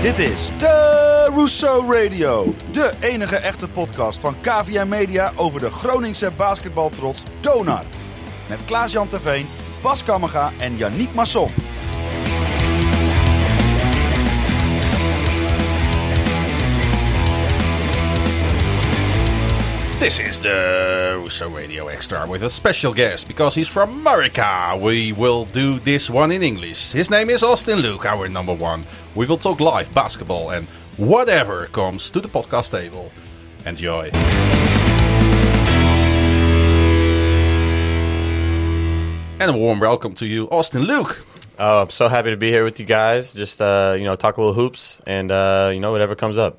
Dit is de Rousseau Radio. De enige echte podcast van KVM Media over de Groningse basketbaltrots Donar. Met Klaas-Jan Terveen, Bas Kammerga en Yannick Masson. This is the Russo Radio Extra with a special guest because he's from America. We will do this one in English. His name is Austin Luke, our number one. We will talk live basketball and whatever comes to the podcast table. Enjoy. And a warm welcome to you, Austin Luke. Oh, I'm so happy to be here with you guys. Just uh, you know, talk a little hoops and uh, you know whatever comes up.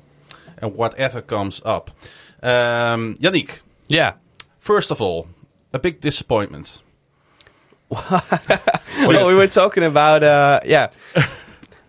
And whatever comes up. Um, Yannick, Yeah. first of all, a big disappointment. well, we were talking about uh, yeah.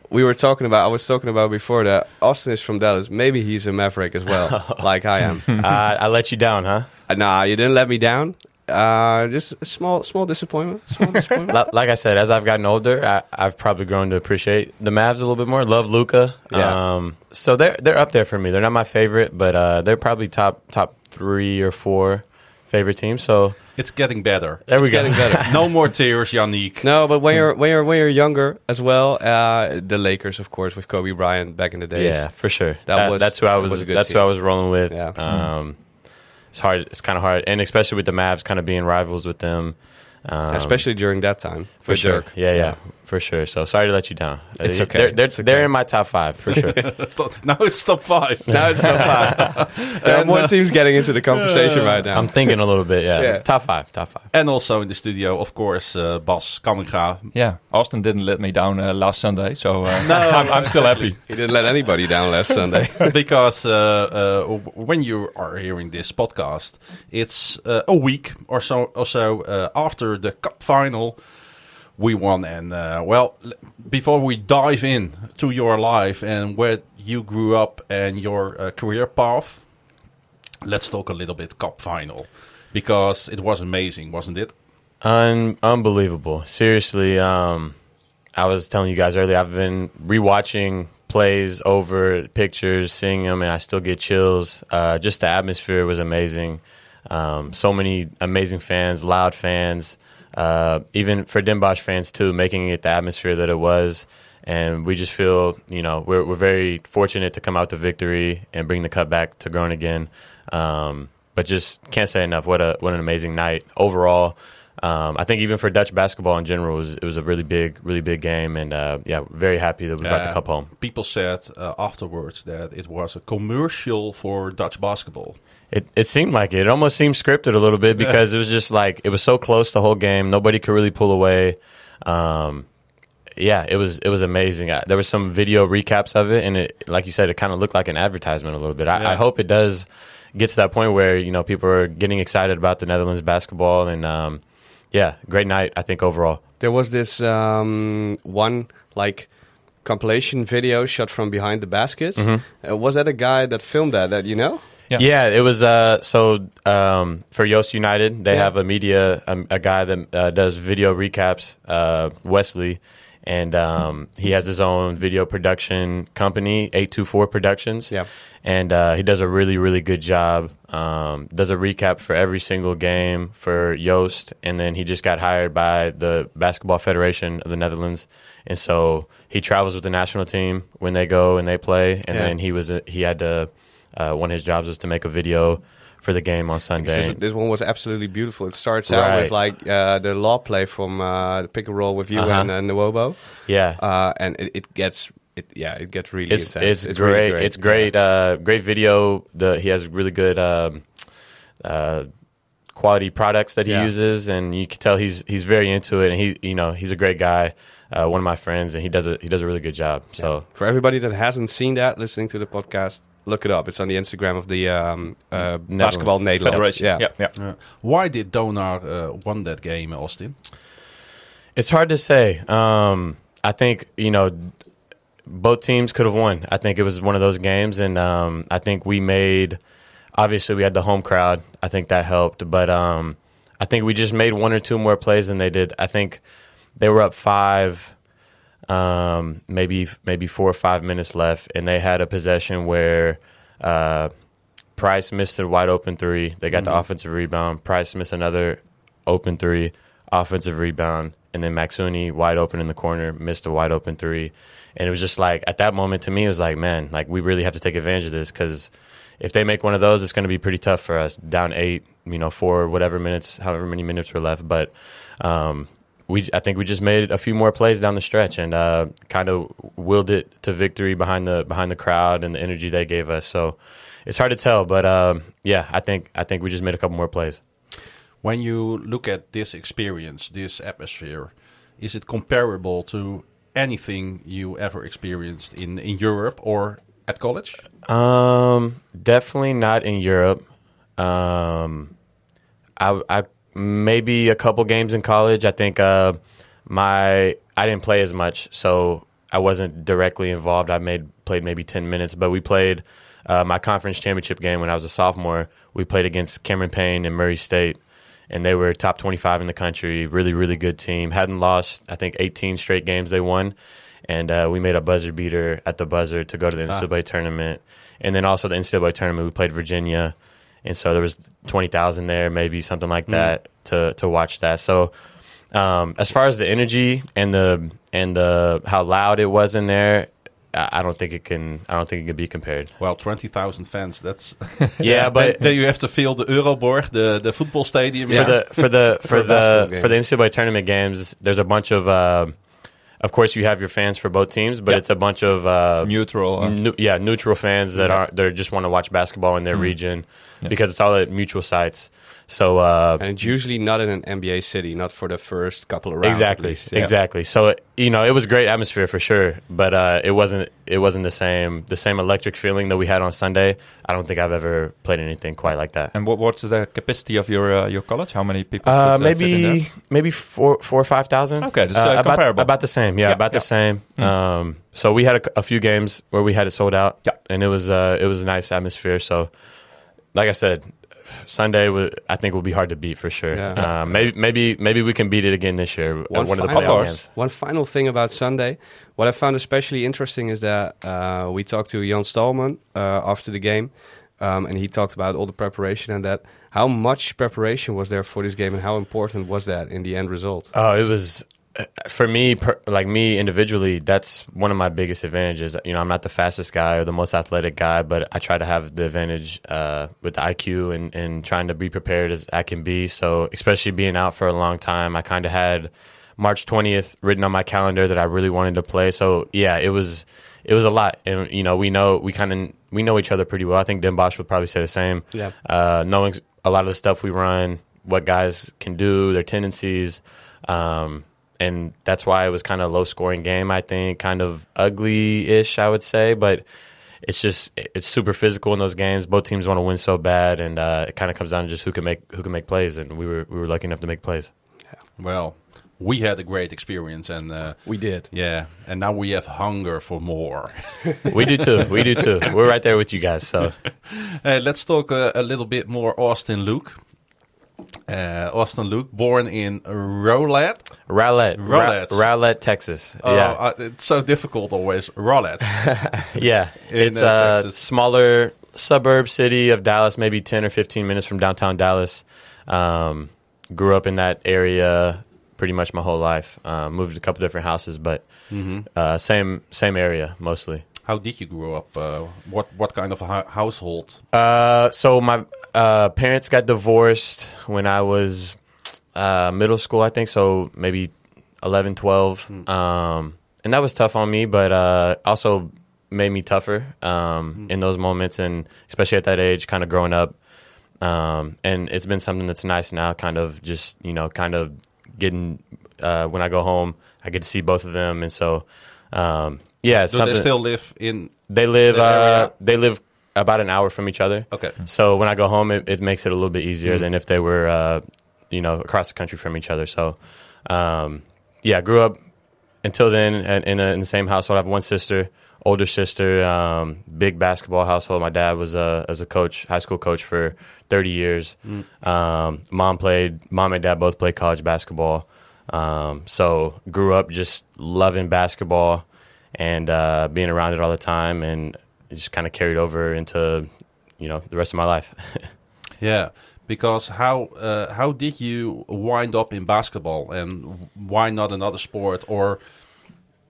We were talking about. I was talking about before that Austin is from Dallas. Maybe he's a Maverick as well, like I am. uh, I let you down, huh? Uh, nah, you didn't let me down. Uh, just a small, small disappointment. Small disappointment. Li- Like I said, as I've gotten older, I, I've probably grown to appreciate the Mavs a little bit more. Love Luka. Yeah. Um, so they're they're up there for me. They're not my favorite, but uh, they're probably top top three or four favorite teams. So It's getting better. there we It's go. getting better. no more tears, Yannick. no, but when you're when you're when you're younger as well, uh, the Lakers, of course, with Kobe Bryant back in the days. Yeah, for sure. That That was- that's who I was. was a good that's team. who I was rolling with. Yeah. Um, it's hard. It's kind of hard, and especially with the Mavs, kind of being rivals with them. Um, especially during that time for with sure. Dirk. Yeah, yeah, for sure. So sorry to let you down. It's Uh, okay. They're they're, It's okay. they're in my top five for sure. now it's top five. Now it's top five. and, one more teams getting into the conversation right now. I'm thinking a little bit. Yeah. Yeah. top five. Top five. And also in the studio, of course, uh, Bas Kamminga. Yeah. Austin didn't let me down uh, last Sunday, so uh, I'm, I'm still happy. he didn't let anybody down last Sunday. because uh, uh, when you are hearing this podcast, it's uh, a week or so, or so uh, after the cup final. We won, and uh, well, before we dive in to your life and where you grew up and your uh, career path, let's talk a little bit cup final because it was amazing, wasn't it? Un- unbelievable. Seriously, um, I was telling you guys earlier. I've been rewatching plays over pictures, seeing them, and I still get chills. Uh, just the atmosphere was amazing. Um, so many amazing fans, loud fans, uh, even for Den fans too, making it the atmosphere that it was. And we just feel, you know, we're we're very fortunate to come out to victory and bring the cup back to Groningen. Um, but just can't say enough. What a what an amazing night overall. Um, I think even for Dutch basketball in general, it was, it was a really big, really big game, and uh, yeah, very happy that we brought the Uh, cup home. People said uh, afterwards that it was a commercial for Dutch basketball. It it seemed like it. It almost seemed scripted a little bit because it was just like it was so close the whole game. Nobody could really pull away. Um, yeah, it was it was amazing. I, there was some video recaps of it, and it, like you said, it kind of looked like an advertisement a little bit. I, Yeah. I hope it does get to that point where you know people are getting excited about the Netherlands basketball, and um, yeah, great night. I think overall. there was this um, one like compilation video shot from behind the baskets. Uh, was that a guy that filmed that? That you know? Yeah. Yeah, it was. Uh, so um, for Yoast United, they Yeah. have a media um, a guy that uh, does video recaps, uh, Wesley, and um, he has his own video production company, Eight Two Four Productions. Yeah. and uh, he does a really really good job. Um, does a recap for every single game for Yoast, and then he just got hired by the Basketball Federation of the Netherlands, and so he travels with the national team when they go and they play, and Yeah. then he was a, he had to uh, one of his jobs was to make a video for the game on Sunday. This, this one was absolutely beautiful. It starts out with like uh, the law play from uh, the pick and roll with you Uh-huh. and uh, Nwobo, yeah, uh, and it, it gets it yeah it gets really it's intense. it's, really great. It's great. Uh, great video. The he has really good um, uh, quality products that he Yeah. uses, and you can tell he's he's very into it. And he you know he's a great guy. Uh, one of my friends, and he does a he does a really good job. So For everybody that hasn't seen that, listening to the podcast, look it up. It's on the Instagram of the um, uh, Basketball Nederland. Federation. Yeah. yeah. yeah. Uh, why did Donar uh, won that game, Austin? It's hard to say. Um, I think you know both teams could have won. I think it was one of those games, and um, I think we made. Obviously, we had the home crowd. I think that helped, but um, I think we just made one or two more plays than they did. I think they were up five. Um, maybe maybe four or five minutes left, and they had a possession where uh, Price missed a wide open three. They got the offensive rebound. Price missed another open three, offensive rebound, and then Maxuni wide open in the corner missed a wide open three, and it was just like at that moment to me it was like man like we really have to take advantage of this because if they make one of those it's going to be pretty tough for us down eight you know four whatever minutes however many minutes were left but um, we I think we just made a few more plays down the stretch and uh, kind of willed it to victory behind the behind the crowd and the energy they gave us so it's hard to tell but um, yeah I think I think we just made a couple more plays. When you look at this experience, this atmosphere, is it comparable to anything you ever experienced in, in Europe or at college? Um, definitely not in Europe. Um, I, I maybe a couple games in college. I think uh, my I didn't play as much, so I wasn't directly involved. I made played maybe ten minutes, but we played uh, my conference championship game when I was a sophomore. We played against Cameron Payne and Murray State, and they were top twenty five in the country. Really, really good team. Hadn't lost I think eighteen straight games they won, and uh, we made a buzzer beater at the buzzer to go to the NCAA tournament, and then also the NCAA tournament we played Virginia, and so there was twenty thousand there, maybe something like that to to watch that. So um, as far as the energy and the and the how loud it was in there, I don't think it can. I don't think it can be compared. Well, 20,000 fans, that's... Yeah, but then you have to fill the Euroborg, the, the football stadium. yeah. for the for the for, basketball the for the NCAA tournament games, there's a bunch of. Uh, of course, you have your fans for both teams, but Yeah. it's a bunch of uh, Neutral. Uh, nu- yeah neutral fans that Yeah. are they just want to watch basketball in their region Yeah. because it's all at mutual sites. So uh, And it's usually not in an NBA city, not for the first couple of rounds. at exactly, least. Yeah. exactly. So you know, it was great atmosphere for sure, but uh, it wasn't it wasn't the same the same electric feeling that we had on Sunday. I don't think I've ever played anything quite like that. and what, what's the capacity of your uh, your college? How many people? Uh, could, uh, fit in there? maybe maybe four four or five thousand. Okay, that's, uh, about, comparable. About the same, yeah, Yeah, about the yeah. same. Um, so we had a, a few games where we had it sold out, Yeah. and it was uh, it was a nice atmosphere. So, like I said, Sunday I think will be hard to beat for sure. Yeah. Uh, maybe maybe maybe we can beat it again this year. One one of the final- Of course. games. One final thing about Sunday. What I found especially interesting is that uh, we talked to Jan Stalman uh, after the game, um, and he talked about all the preparation and that. How much preparation was there for this game, and how important was that in the end result? Oh, it was for me, per, like me individually. That's one of my biggest advantages. You know, I'm not the fastest guy or the most athletic guy, but I try to have the advantage uh, with the IQ and, and trying to be prepared as I can be. So, especially being out for a long time, I kind of had March 20th written on my calendar that I really wanted to play. So, yeah, it was it was a lot, and you know, we know we kind of we know each other pretty well. I think Den Bosch would probably say the same. Yeah. Uh, knowing a lot of the stuff we run, what guys can do, their tendencies, um, and that's why it was kind of a low scoring game. I think kind of ugly ish, I would say, but. It's just it's super physical in those games. Both teams want to win so bad, and uh, it kind of comes down to just who can make who can make plays. And we were we were lucky enough to make plays. Well, we had a great experience and... Uh, We did. yeah, and now we have hunger for more. We do too. We do too. We're right there with you guys. So Uh, let's talk uh, a little bit more Austin Luke. Uh, Austin Luke, born in Rowlett. Rowlett, Rowlett. Rowlett, Texas. Oh, yeah, uh, it's so difficult always. Rowlett. yeah. in, It's uh, a Texas. smaller suburb city of Dallas, maybe ten or fifteen minutes from downtown Dallas. Um, grew up in that area pretty much my whole life. Uh, moved to a couple different houses, but Mm-hmm. uh, same same area mostly. How did you grow up? Uh, what what kind of a household? Uh, so my uh, parents got divorced when I was uh, middle school, I think. So maybe 11, 12. Um, and that was tough on me, but uh, also made me tougher um, in those moments, and especially at that age, kind of growing up. Um, and it's been something that's nice now, kind of just you know, kind of getting uh, when I go home, I get to see both of them, and so um, yeah, Do they something- still live in? they live. The area? Uh, they live about an hour from each other. Okay. So when I go home, it, it makes it a little bit easier Mm-hmm. than if they were, uh, you know, across the country from each other. So, um, yeah, I grew up until then in, in, a, in the same household. I have one sister, older sister, um, big basketball household. My dad was a as a coach, high school coach for thirty years. Mm. Um, mom played. Mom and dad both played college basketball. Um, so grew up just loving basketball and uh, being around it all the time, and it just kind of carried over into you know the rest of my life. Yeah, because how uh, how did you wind up in basketball, and why not another sport or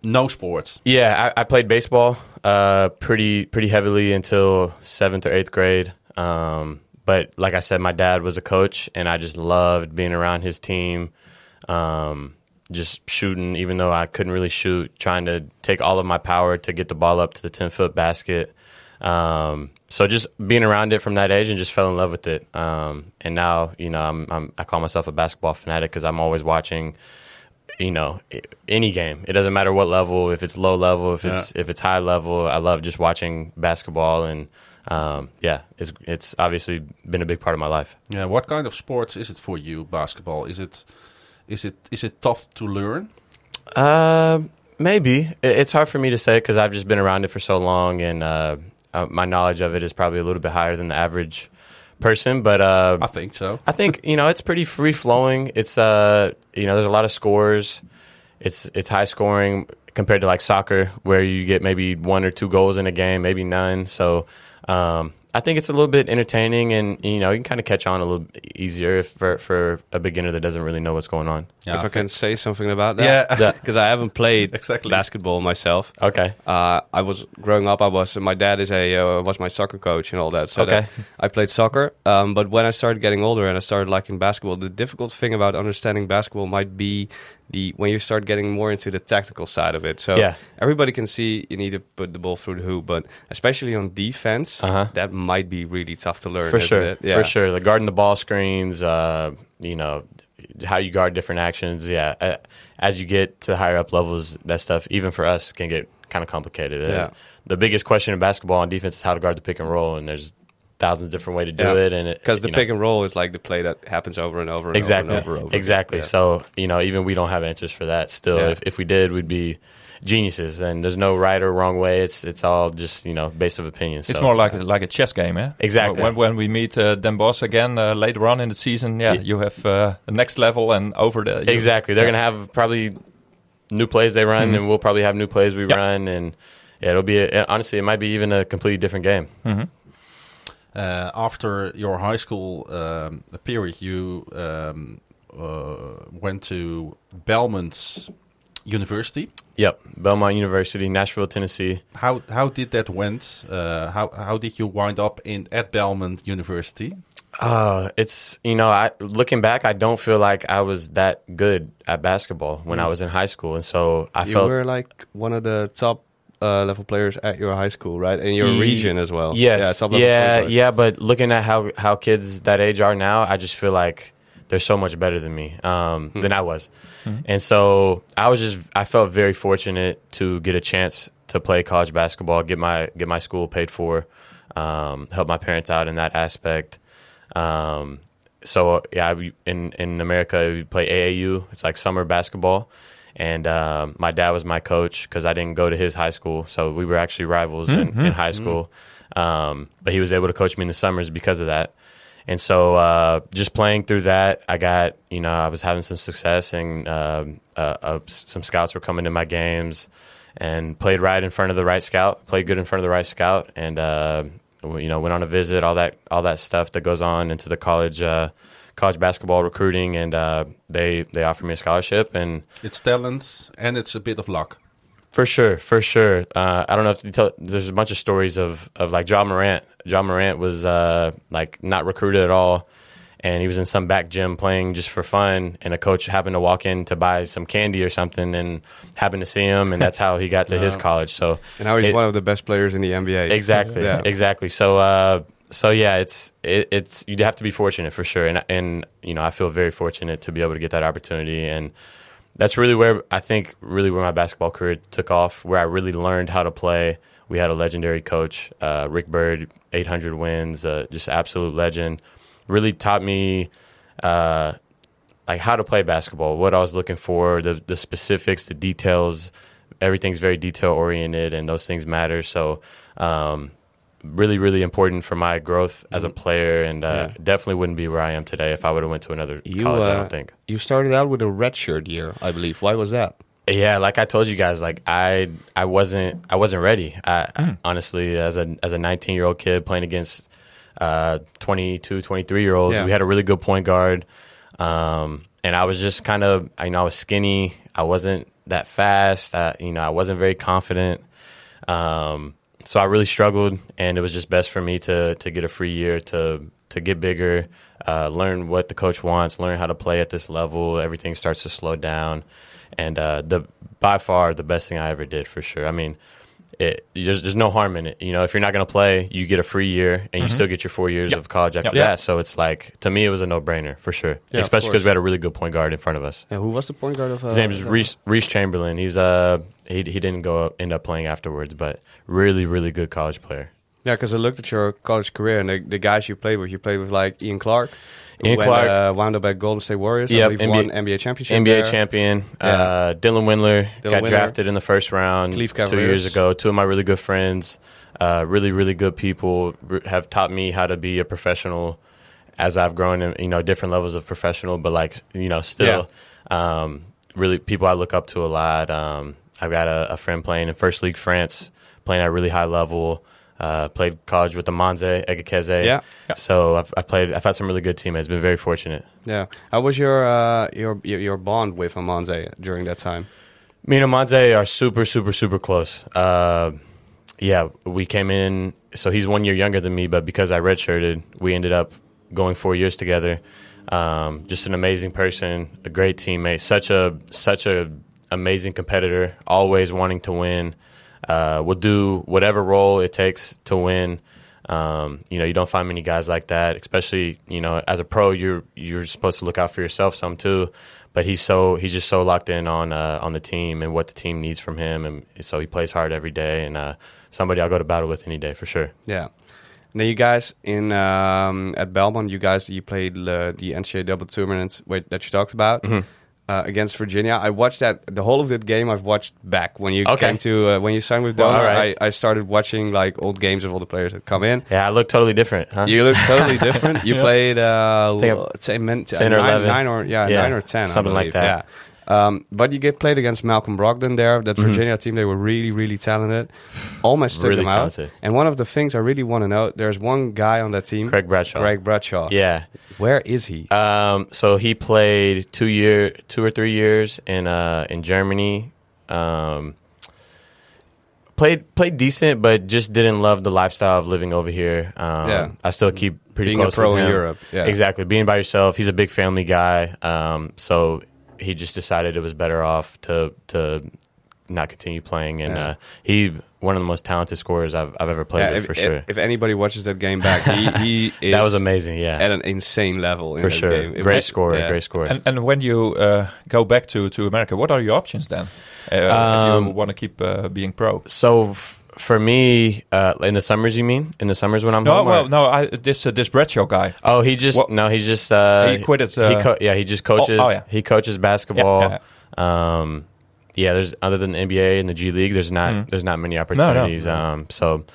no sports? Yeah, I, I played baseball uh, pretty pretty heavily until seventh or eighth grade. Um, but like I said, my dad was a coach, and I just loved being around his team. Um, just shooting, even though I couldn't really shoot, trying to take all of my power to get the ball up to the ten foot basket. Um, so just being around it from that age and just fell in love with it. Um, and now, you know, I'm, I'm, i call myself a basketball fanatic because I'm always watching, you know, any game. It doesn't matter what level, if it's low level, if it's if it's high level. I love just watching basketball and. Um, yeah, it's it's obviously been a big part of my life. Yeah, what kind of sports is it for you? Basketball is it is it is it tough to learn? Uh, maybe it's hard for me to say because I've just been around it for so long, and uh, uh, my knowledge of it is probably a little bit higher than the average person. But uh, I think so. I think you know it's pretty free flowing. It's uh, you know, there's a lot of scores. It's it's high scoring compared to like soccer, where you get maybe one or two goals in a game, maybe none. So um, I think it's a little bit entertaining, and you know you can kind of catch on a little easier if for for a beginner that doesn't really know what's going on. Yeah, if I, I can say something about that, yeah, because I haven't played exactly. basketball myself. Okay, uh, I was growing up. I was my dad is a uh, was my soccer coach and all that. So okay, that I played soccer. Um, but when I started getting older and I started liking basketball, the difficult thing about understanding basketball might be the when you start getting more into the tactical side of it. So yeah. everybody can see you need to put the ball through the hoop, but especially on defense, uh-huh. that might be really tough to learn. For sure, yeah. for sure. Like guarding the ball screens, uh, you know, how you guard different actions. Yeah, uh, as you get to higher up levels, that stuff even for us can get kind of complicated. Yeah. the biggest question in basketball on defense is how to guard the pick and roll, and there's thousands of different ways to do yeah. it, and because the know, pick and roll is like the play that happens over and over. And exactly, over and over, over exactly. Yeah. So you know, even we don't have answers for that. Still, yeah. if if we did, we'd be geniuses, and there's no right or wrong way. It's it's all just you know based of opinions It's more like a, like a chess game, eh? Exactly. When when we meet uh, Den Bosch again uh, later on in the season, yeah, you have uh, the next level and over the exactly. They're gonna have probably new plays they run, mm-hmm. and we'll probably have new plays we yep. run, and yeah, it'll be a, honestly it might be even a completely different game. Mm-hmm. Uh, after your high school um, period, you um, uh, went to Belmont University. Yep, Belmont University, Nashville, Tennessee. How how did that went? Uh, how how did you wind up in at Belmont University? Uh, it's you know, I looking back, I don't feel like I was that good at basketball when mm. I was in high school, and so I you felt were like one of the top uh, level players at your high school, right? In your region as well. Yes. Yeah, yeah, yeah, But looking at how how kids that age are now, I just feel like they're so much better than me um, hmm. than I was, hmm. and so I was just I felt very fortunate to get a chance to play college basketball, get my get my school paid for, um, help my parents out in that aspect. Um, so yeah, in in America we play AAU. It's like summer basketball and um, my dad was my coach because I didn't go to his high school, so we were actually rivals mm-hmm. in, in, high school. Mm-hmm. Um, but he was able to coach me in the summers because of that. And so, uh, just playing through that, I got you know I was having some success, and um, uh, uh, some scouts were coming to my games, and played right in front of the right scout, played good in front of the right scout, and uh, you know went on a visit, all that all that stuff that goes on into the college uh, college basketball recruiting, and uh, they they offered me a scholarship. And it's talent and it's a bit of luck. For sure, for sure. Uh, I don't know if you tell. There's a bunch of stories of of like Ja Morant. Ja Morant was uh, like not recruited at all, and he was in some back gym playing just for fun. And a coach happened to walk in to buy some candy or something, and happened to see him, and that's how he got to his college. So and now he's it, one of the best players in the NBA. Exactly, yeah. exactly. So uh, so yeah, it's it, it's you'd have to be fortunate for sure, and and you know I feel very fortunate to be able to get that opportunity, and that's really where I think really where my basketball career took off, where I really learned how to play. We had a legendary coach, uh, Rick Byrd, 800 wins, uh, just absolute legend. Really taught me uh, like how to play basketball, what I was looking for, the the specifics, the details. Everything's very detail oriented, and those things matter. So. Um, really, really important for my growth as a player, and uh, Yeah. definitely wouldn't be where I am today if I would have went to another You, college. I uh, don't think. You started out with a redshirt year, I believe. Why was that? Yeah, like I told you guys, like I I wasn't I wasn't ready. I, honestly, as a as a 19 year old kid playing against uh 22, 23 year olds, Yeah. we had a really good point guard, um, and I was just kind of you know I was skinny. I wasn't that fast. I, you know, I wasn't very confident. Um, so I really struggled, and it was just best for me to to get a free year to to get bigger, uh, learn what the coach wants, learn how to play at this level. Everything starts to slow down, and uh, the by far the best thing I ever did for sure. I mean, it, there's there's no harm in it. You know, if you're not going to play, you get a free year, and you still get your four years Yep. of college after Yep. that. So it's like to me, it was a no brainer for sure, Yeah, especially because we had a really good point guard in front of us. Yeah, who was the point guard of? Uh, His name is Reece, Reece Chamberlain. He's uh he he didn't go up, end up playing afterwards, but really really good college player. Yeah, because I looked at your college career and the, the guys you played with. You played with like Ian Clark. Ian went, Clark. uh, wound up at Golden State Warriors. Believe NBA won NBA championship. NBA there. champion. Yeah. Uh, Dylan Windler Dylan got Windler. drafted in the first round two years ago. Two of my really good friends, uh, really really good people, have taught me how to be a professional. As I've grown in you know different levels of professional, but like you know still, um, really people I look up to a lot. Um, I've got a, a friend playing in first league France, playing at a really high level. Uh, played college with Amanze Egekeze. Yeah. Yeah. So I've, I've played. I've had some really good teammates. Been very fortunate. Yeah. How was your uh, your your your bond with Amanze during that time? Me and Amanze are super, super, super close. Uh, yeah, we came in. So he's one year younger than me, but because I redshirted, we ended up going four years together. Um, just an amazing person, a great teammate, such a such a amazing competitor, always wanting to win. Uh, will do whatever role it takes to win. Um, you know, you don't find many guys like that, especially you know as a pro, you're you're supposed to look out for yourself some too. But he's so he's just so locked in on uh, on the team and what the team needs from him, and so he plays hard every day. And uh, somebody I'll go to battle with any day for sure. Yeah. Then you guys in um, at Belmont, you guys you played the, the NCAA double tournament wait, that you talked about Mm-hmm. Uh, against Virginia. I watched that the whole of that game. I've watched back when you Okay. came to uh, when you signed with Well, Donar. all right. I, I started watching like old games of all the players that come in. Yeah, I look totally different, huh? You look totally different. You played uh, l- say men- 10 or nine, 11. nine or yeah, Yeah, nine or ten, something like that. Yeah. Um, but you get played against Malcolm Brogdon there. That Mhm. Virginia team, they were really, really talented. Almost took Really them out. talented. And one of the things I really want to know, there's one guy on that team, Craig Bradshaw. Craig Bradshaw. Yeah. Where is he? Um, so he played two year, two or three years in uh, in Germany. Um, played played decent, but just didn't love the lifestyle of living over here. Um, Yeah. I still keep pretty Being a close pro with in. Europe, yeah. Exactly, being by yourself. He's a big family guy, um, so he just decided it was better off to to not continue playing. And Yeah. uh, he one of the most talented scorers I've I've ever played Yeah, with if, for sure. if, if anybody watches that game back, he, he is that was amazing. Yeah, at an insane level in for that sure. game. Great was- scorer. yeah. Great scorer. And and when you uh, go back to, to America, what are your options then? Uh, if Um, you want to keep uh, being pro? So f- for me, uh, in the summers, you mean in the summers when I'm No, home? or- well, no. I, this uh, this Bradshaw guy. Oh, he just What- no, he's just uh, He quit it, he uh, co- yeah, he just coaches. oh, yeah. He coaches basketball. Yeah, Um, yeah, there's other than the NBA and the G League, there's not Mm. there's not many opportunities. no. Um, so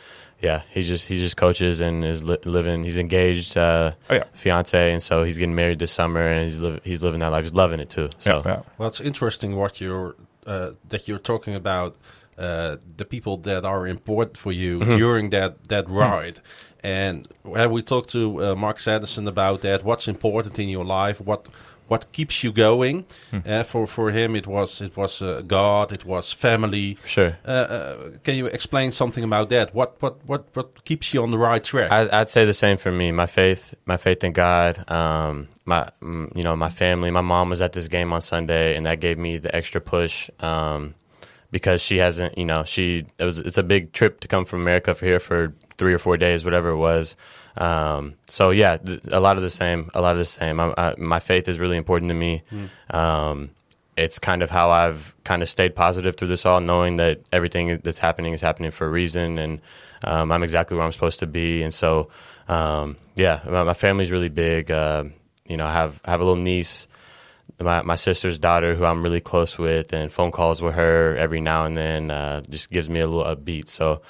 yeah, he just he just coaches and is li- living. He's engaged, uh, Oh, yeah. fiance, and so he's getting married this summer, and he's li- he's living that life. He's loving it too. So Yeah, yeah. Well, it's interesting what you're uh, that you're talking about uh, the people that are important for you during that that ride. And when we talked to uh, Mark Sanderson about that, what's important in your life, what what keeps you going. Uh, for for him, it was it was uh, God, it was family. sure. Uh, uh, can you explain something about that? What what what what keeps you on the right track? I, I'd say the same for me. My faith, my faith in God. Um, my, mm, you know, my family. My mom was at this game on Sunday, and that gave me the extra push. Um, because she hasn't, you know, she it was it's a big trip to come from America for here for three or four days, whatever it was. Um, so yeah, th- a lot of the same, a lot of the same. I, I, my faith is really important to me. Um, it's kind of how I've kind of stayed positive through this all, knowing that everything that's happening is happening for a reason, and um, I'm exactly where I'm supposed to be. And so, um, yeah, my, my family's really big. Uh, you know, I have I have a little niece, my my sister's daughter, who I'm really close with, and phone calls with her every now and then uh, just gives me a little upbeat. So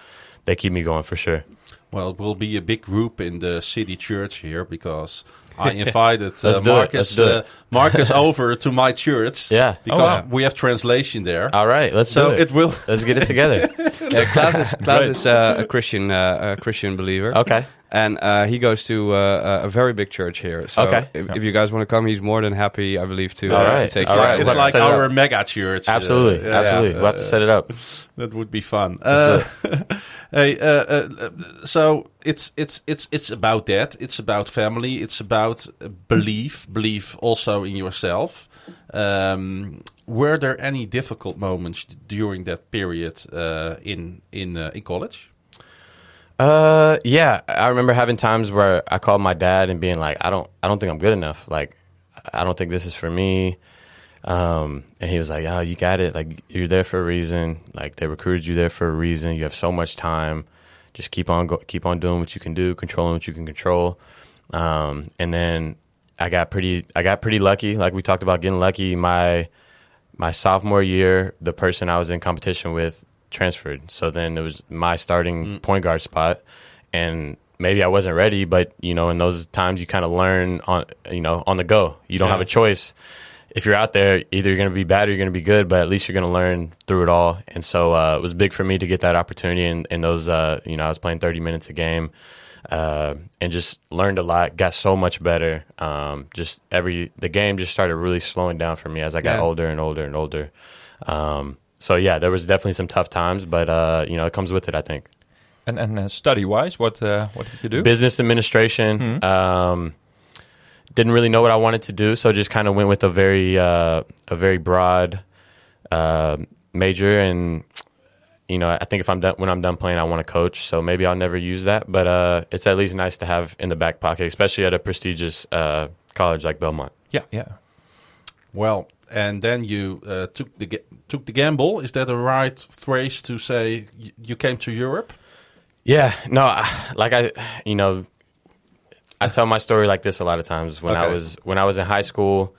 they keep me going for sure. Well, it will be a big group in the city church here because I invited uh, Let's do it. Marcus uh. Marcus over to my church. Yeah. because Oh, wow. we have translation there. All right, let's so it. it will. Let's get it together. Yeah, Klaas is, Klaas is uh, a Christian uh, a Christian believer. Okay. And uh, he goes to uh, a very big church here. So Okay. if, if you guys want to come, he's more than happy, I believe, to, All uh, right. to take All you. right. guys It's We'll like set it our up. mega church. uh, Absolutely, yeah, absolutely. yeah, we'll have to set it up. That would be fun. Uh, hey, uh, uh, so it's it's it's it's about that. It's about family. It's about uh, belief. Belief also in yourself. Um, were there any difficult moments during that period uh, in in uh, in college? Uh, yeah, I remember having times where I called my dad and being like, "I don't, I don't think I'm good enough. Like, I don't think this is for me." Um, and he was like, "Oh, you got it. Like, you're there for a reason. Like, they recruited you there for a reason. You have so much time. Just keep on, go, keep on doing what you can do, controlling what you can control." Um, and then I got pretty, I got pretty lucky. Like we talked about getting lucky. My my sophomore year, the person I was in competition with transferred. So then it was my starting point guard spot, and maybe I wasn't ready, but you know, in those times you kind of learn on you know on the go. You don't Yeah. have a choice. If you're out there, either you're going to be bad or you're going to be good, but at least you're going to learn through it all. And so uh, it was big for me to get that opportunity. And, and those, uh, you know, I was playing 30 minutes a game uh, and just learned a lot. Got so much better. Um, just every the game just started really slowing down for me as I got Yeah. older and older and older. Um, so yeah, there was definitely some tough times, but uh, you know, it comes with it. I think And and uh, study wise, what uh, what did you do? business administration. Um, didn't really know what I wanted to do, so just kind of went with a very uh, a very broad uh, major. And you know, I think if I'm done when I'm done playing, I want to coach. So maybe I'll never use that, but uh, it's at least nice to have in the back pocket, especially at a prestigious uh, college like Belmont. yeah, yeah. Well, and then you uh, took the took the gamble. Is that a right phrase to say? y- You came to Europe. Yeah, no, I- like I, you know, I tell my story like this a lot of times. When I was when I was in high school,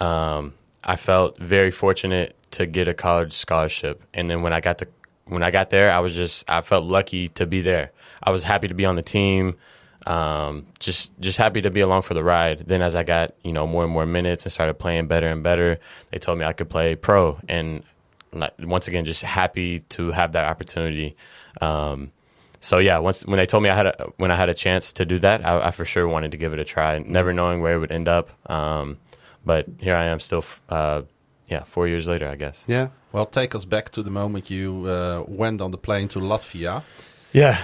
um, I felt very fortunate to get a college scholarship, and then when I got to when I got there, I was just I felt lucky to be there. I was happy to be on the team, um, just just happy to be along for the ride. Then as I got you know more and more minutes and started playing better and better, they told me I could play pro, and once again, just happy to have that opportunity. Um, so yeah, once when they told me I had a, when I had a chance to do that, I, I for sure wanted to give it a try, never knowing where it would end up. Um, but here I am, still, f- uh, yeah, four years later, I guess. Yeah. Well, take us back to the moment you uh, went on the plane to Latvia. Yeah,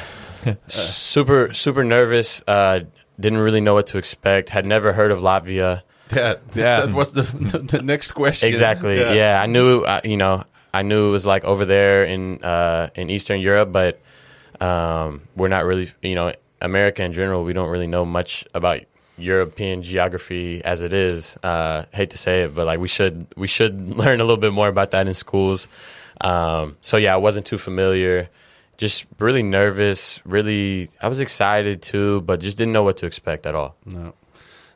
super super nervous. Uh, didn't really know what to expect. Had never heard of Latvia. That, Yeah. that was the, the, the next question. Exactly. Yeah. I knew. Uh, you know, I knew it was like over there in uh, in Eastern Europe, but um, we're not really. You know, America in general, we don't really know much about European geography as it is. Uh, hate to say it, but like we should we should learn a little bit more about that in schools. Um, so yeah, I wasn't too familiar. Just really nervous. Really, I was excited too, but just didn't know what to expect at all. No.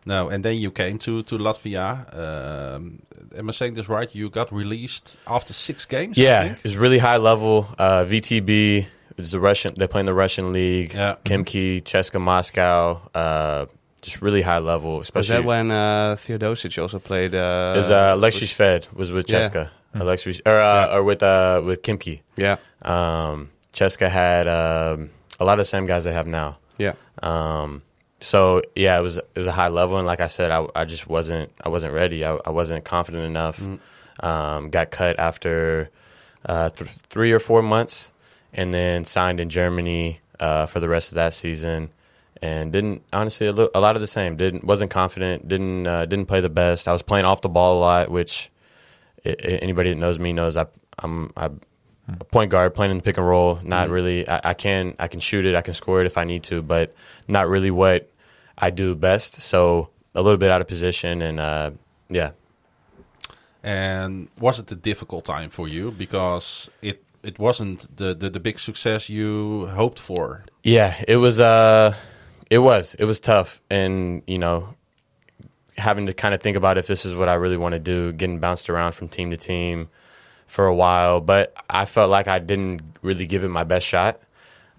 No, and then you came to, to Latvia. Um, am I saying this right? You got released after six games? I Yeah, think? it was really high level. Uh, VTB is the Russian. They play in the Russian league. Yeah. Khimki, CSKA Moscow. Uh, just really high level. Was Especially that when uh, Teodosic also played? Uh, is uh, Alexey Shved was with Yeah. CSKA. Alexey or uh, or with uh, with Khimki. Yeah. Um, CSKA had um, a lot of the same guys they have now. Yeah. Um, so yeah, it was it was a high level, and like I said, I, I just wasn't I wasn't ready. I, I wasn't confident enough. Um, got cut after uh, th- three or four months, and then signed in Germany uh, for the rest of that season. And didn't honestly a, lo- a lot of the same. Didn't wasn't confident. Didn't uh, didn't play the best. I was playing off the ball a lot, which i i anybody that knows me knows I, I'm I point guard playing in the pick and roll. Not really. I, I can I can shoot it. I can score it if I need to, but not really what I do best. So a little bit out of position, and uh, yeah, And was it a difficult time for you because it it wasn't the, the, the big success you hoped for? yeah. It was uh, it was it was tough, and you know, having to kind of think about if this is what I really want to do, getting bounced around from team to team for a while. But I felt like I didn't really give it my best shot.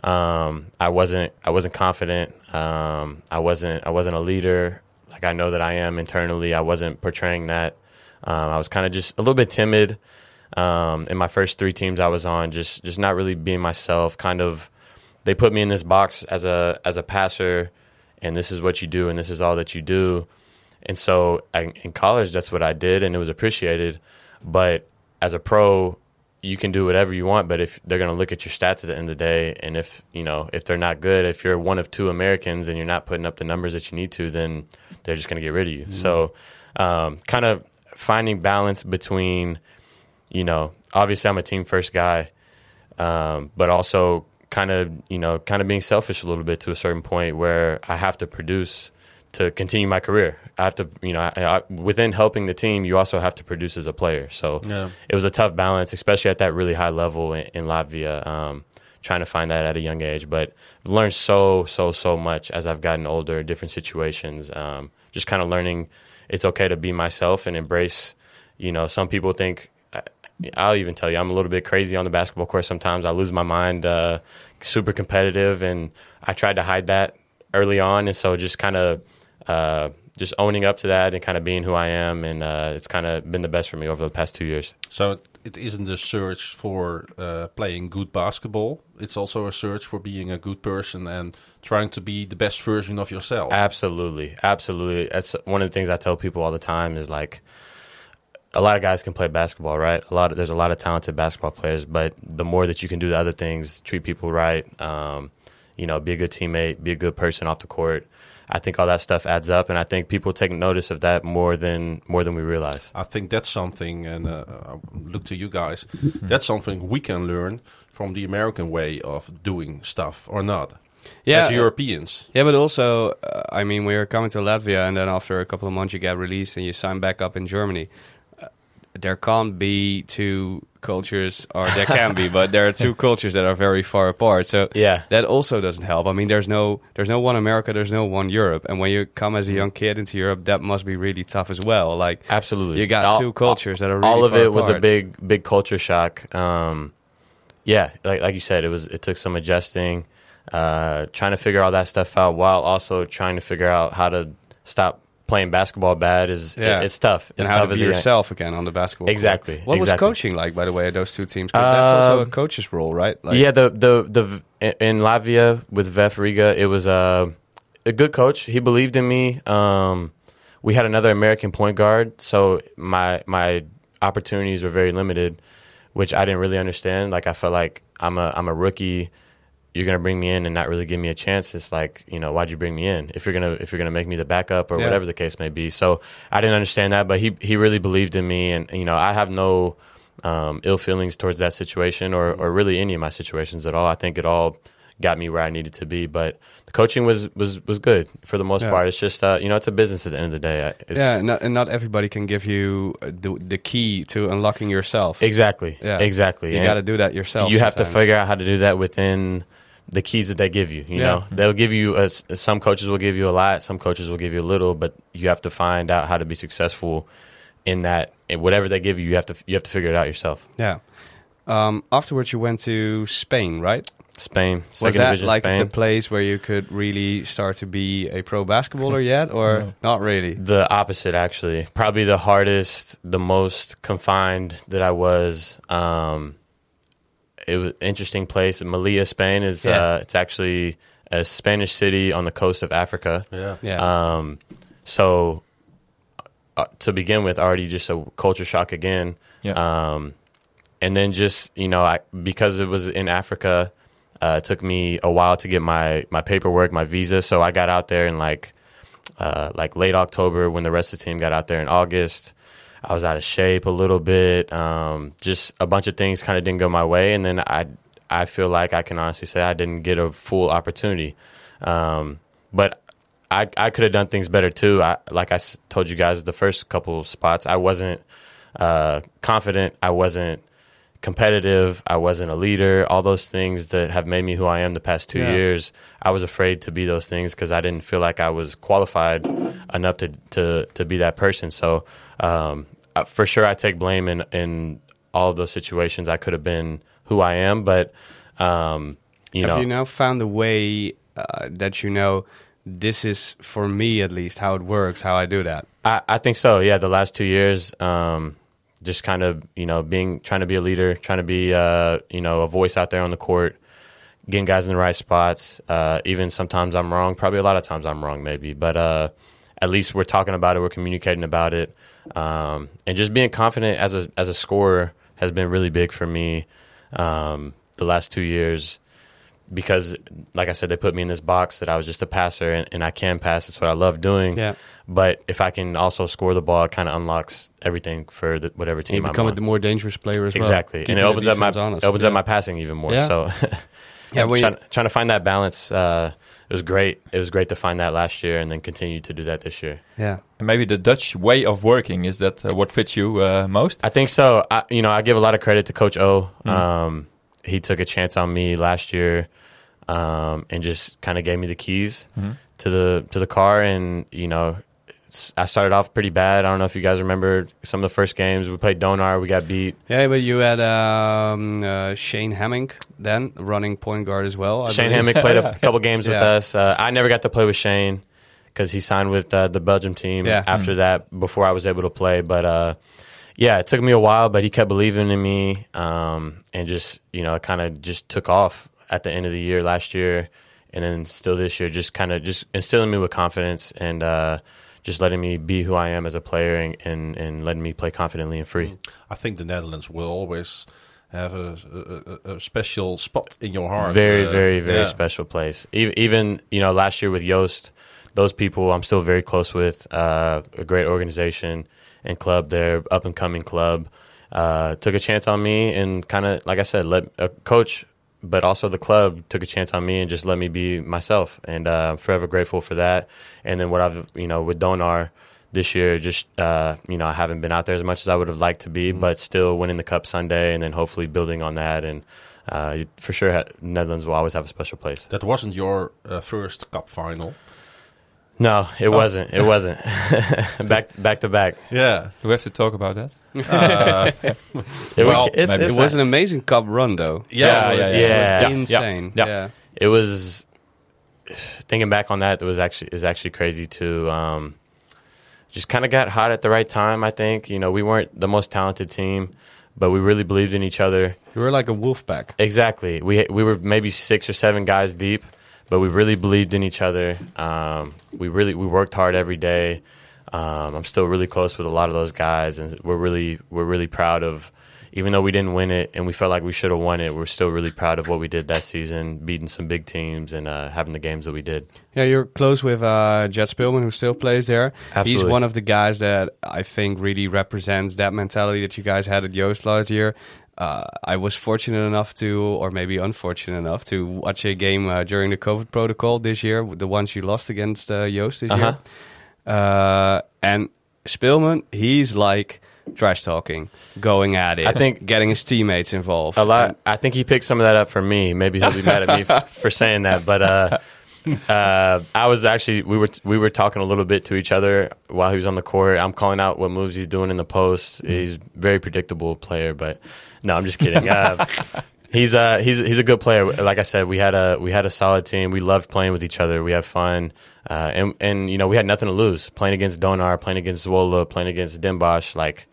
Um, I wasn't I wasn't confident. Um, I wasn't I wasn't a leader like I know that I am internally. I wasn't portraying that. Um, I was kind of just a little bit timid. Um, in my first three teams I was on, just just not really being myself. Kind of, they put me in this box as a as a passer, and this is what you do, and this is all that you do. And so I, in college, that's what I did, and it was appreciated. But as a pro, you can do whatever you want, but if they're going to look at your stats at the end of the day, and if you know if they're not good, if you're one of two Americans and you're not putting up the numbers that you need to, then they're just going to get rid of you. Mm-hmm. So, um, kind of finding balance between, you know, obviously I'm a team first guy, um, but also kind of you know kind of being selfish a little bit to a certain point where I have to produce to continue my career. I have to, you know, I, I, within helping the team, you also have to produce as a player. So yeah. it was a tough balance, especially at that really high level in, in Latvia, um, trying to find that at a young age. But I've learned so, so, so much as I've gotten older, different situations. Um, just kind of learning it's okay to be myself and embrace, you know, some people think, I'll even tell you, I'm a little bit crazy on the basketball court sometimes. I lose my mind, uh, super competitive, and I tried to hide that early on. And so just kind of, uh, just owning up to that and kind of being who I am, and uh, it's kind of been the best for me over the past two years. So it isn't a search for uh, playing good basketball; it's also a search for being a good person and trying to be the best version of yourself. Absolutely, absolutely. That's one of the things I tell people all the time is like. A lot of guys can play basketball, right? A lot of, there's a lot of talented basketball players, but the more that you can do the other things, treat people right, um, you know, be a good teammate, be a good person off the court, I think all that stuff adds up, and I think people take notice of that more than more than we realize. I think that's something, and uh, look to you guys. Mm-hmm. That's something we can learn from the American way of doing stuff, or not? Yeah, as Europeans. Yeah, but also, uh, I mean, we're coming to Latvia, and then after a couple of months, you get released and you sign back up in Germany. Uh, there can't be two cultures, or there can be, but there are two cultures that are very far apart. So yeah, that also doesn't help. I mean, there's no there's no one America, there's no one Europe, and when you come as a young kid into Europe, that must be really tough as well. Like absolutely, you got all, two cultures that are really all of it apart. was a big big culture shock. Um, yeah, like like you said, it was it took some adjusting, uh, trying to figure all that stuff out while also trying to figure out how to stop playing basketball bad is yeah. it, it's tough. It's and how tough to be yourself again on the basketball. Exactly. Court. What exactly. was coaching like, by the way, at those two teams? that's also a um, coach's role, right? Like, yeah. The the the in Latvia with Vef Riga, it was a a good coach. He believed in me. Um, we had another American point guard, so my my opportunities were very limited, which I didn't really understand. Like I felt like I'm a I'm a rookie you're gonna bring me in and not really give me a chance. It's like you know why'd you bring me in if you're gonna if you're gonna make me the backup or yeah. whatever the case may be. So I didn't understand that, but he he really believed in me, and you know I have no um, ill feelings towards that situation or or really any of my situations at all. I think it all got me where I needed to be, but the coaching was was was good for the most yeah. part. It's just uh, you know it's a business at the end of the day. It's, yeah, not, and not everybody can give you the the key to unlocking yourself. Exactly. Yeah. Exactly. You got to do that yourself. You sometimes. have to figure out how to do that within the keys that they give you. You yeah. know, they'll give you a, some coaches will give you a lot, some coaches will give you a little, but you have to find out how to be successful in that. And whatever they give you, you have to you have to figure it out yourself. Yeah. Um, afterwards, you went to Spain, right? Spain. Was that like Spain. the place where you could really start to be a pro basketballer yet, or no. not really? The opposite, actually. Probably the hardest, the most confined that I was. Um, it was interesting place. Melilla, Spain is yeah. uh, it's actually a Spanish city on the coast of Africa. Yeah, yeah. Um, so uh, to begin with, already just a culture shock again. Yeah. Um, and then just you know, I, because it was in Africa, uh, it took me a while to get my my paperwork, my visa. So I got out there in like uh, like late October when the rest of the team got out there in August. I was out of shape a little bit. Um, just a bunch of things kind of didn't go my way, and then I I feel like I can honestly say I didn't get a full opportunity. Um, but I I could have done things better too. I, like I told you guys, the first couple spots I wasn't uh, confident. I wasn't competitive. I wasn't a leader. All those things that have made me who I am the past two yeah. years. I was afraid to be those things because I didn't feel like I was qualified enough to to to be that person. So um, for sure, I take blame in in all of those situations. I could have been who I am, but um, you Have know, you now found a way uh, that you know this is for me at least how it works, how I do that? I, I think so. Yeah, the last two years, um, just kind of you know being trying to be a leader, trying to be uh, you know a voice out there on the court, getting guys in the right spots. Uh, even sometimes I'm wrong. Probably a lot of times I'm wrong, maybe, but uh, at least we're talking about it. We're communicating about it, um, and just being confident as a as a scorer has been really big for me um, the last two years because like I said, they put me in this box that I was just a passer and, and I can pass. It's what I love doing. Yeah. But if I can also score the ball, it kind of unlocks everything for the, whatever You team I'm become a more dangerous player as well. exactly, and it opens up my honest. opens Yeah. up my passing even more. Yeah. So Yeah, when trying, trying to find that balance. Uh, it was great. It was great to find that last year and then continue to do that this year. yeah. And maybe the Dutch way of working is that uh, what fits you uh, most? I think so. I, you know, I give a lot of credit to Coach O. Mm. Um, he took a chance on me last year, um, and just kind of gave me the keys Mm-hmm. to the to the car. And you know, it's, I started off pretty bad. I don't know if you guys remember some of the first games we played Donar. We got beat. Yeah, but you had um, uh, Shane Hammink then running point guard as well. I Shane believe. Hammink played a couple games with us. Uh, I never got to play with Shane because he signed with uh, the Belgium team Yeah. after that before I was able to play. But uh, yeah, it took me a while, but he kept believing in me um, and just, you know, it kind of just took off at the end of the year last year. And then still this year, just kind of just instilling me with confidence and uh, just letting me be who I am as a player and, and, and letting me play confidently and free. I think the Netherlands will always have a, a, a- special spot in your heart. Very, Uh, very, very yeah. special place. Even, even you know, last year with Yoast, those people I'm still very close with. Uh, a great organization and club there, up and coming club. Uh, took a chance on me and kind of, like I said, let a coach, but also the club took a chance on me and just let me be myself. And uh, I'm forever grateful for that. And then what I've, you know, with Donar this year, just uh, you know, I haven't been out there as much as I would have liked to be, but still winning the cup Sunday, and then hopefully building on that. And uh, for sure, ha- Netherlands will always have a special place. That wasn't your uh, first cup final. No, it wasn't. It wasn't. back back to back. Yeah. Do we have to talk about that? It, Well, was, it's, it's It was an amazing cup run, though. Yeah, it was, yeah, it was yeah. insane. Yeah. Yeah. it was thinking back on that it was actually is actually crazy to um just kind of got hot at the right time i think you know we weren't the most talented team but we really believed in each other We were like a wolf pack. exactly we we were maybe six or seven guys deep but we really believed in each other um we really we worked hard every day um i'm still really close with a lot of those guys and we're really we're really proud of even though we didn't win it and we felt like we should have won it, we're still really proud of what we did that season, beating some big teams and uh, having the games that we did. Yeah, you're close with uh, Jet Spillman, who still plays there. He's one of the guys that I think really represents that mentality that you guys had at Yoast last year. Uh, I was fortunate enough to, or maybe unfortunate enough, to watch a game uh, during the COVID protocol this year, the ones you lost against uh, Yoast this Uh-huh. year. Uh, and Spillman, he's like trash talking, going at it. I think- getting his teammates involved. A lot. I think he picked some of that up from me. Maybe he'll be mad at me f- for saying that, but uh, uh, I was actually we were we were talking a little bit to each other while he was on the court. I'm calling out what moves he's doing in the post. He's very predictable player, but no, I'm just kidding. Uh, he's uh he's he's a good player. Like I said, we had a we had a solid team. We loved playing with each other. We had fun, uh, and and you know we had nothing to lose. Playing against Donar, playing against Zwolle, playing against Den Bosch, like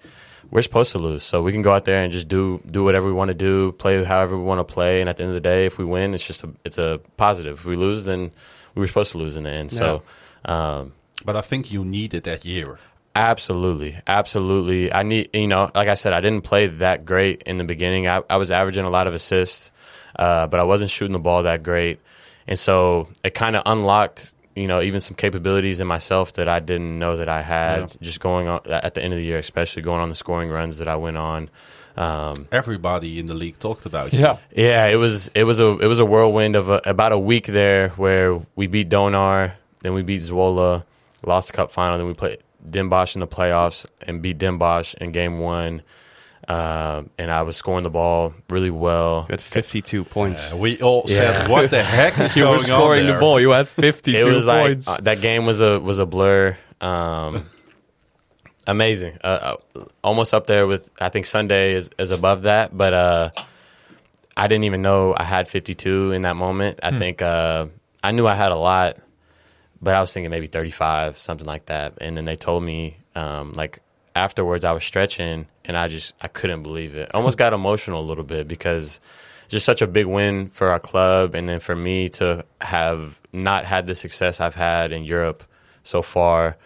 we're supposed to lose. So we can go out there and just do do whatever we want to do, play however we want to play, and at the end of the day, if we win, it's just a, it's a positive. If we lose, then we were supposed to lose in the end. So. Um, But I think you needed that year. Absolutely, absolutely. I need, you know, like I said, I didn't play that great in the beginning. I, I was averaging a lot of assists, uh, but I wasn't shooting the ball that great, and so it kind of unlocked, you know, even some capabilities in myself that I didn't know that I had. Yeah. Just going on at the end of the year, especially going on the scoring runs that I went on. Um, Everybody in the league talked about you. Yeah. yeah, it was it was a it was a whirlwind of a, about a week there where we beat Donar, then we beat Zwolle, lost the cup final, then we played Den Bosch in the playoffs and beat Den Bosch in game one. Um, and I was scoring the ball really well. You had 52 points. Uh, we all said, "What the heck is you going were scoring the ball. You had 52 It was points. like uh, that game was a was a blur. Um, amazing, uh, uh, almost up there with I think Sunday is, is above that, but uh, I didn't even know I had 52 in that moment. Hmm. I think uh, I knew I had a lot, but I was thinking maybe 35, something like that. And then they told me, um, like afterwards, I was stretching, and I just I couldn't believe it. Almost got emotional a little bit because just such a big win for our club, and then for me to have not had the success I've had in Europe so far,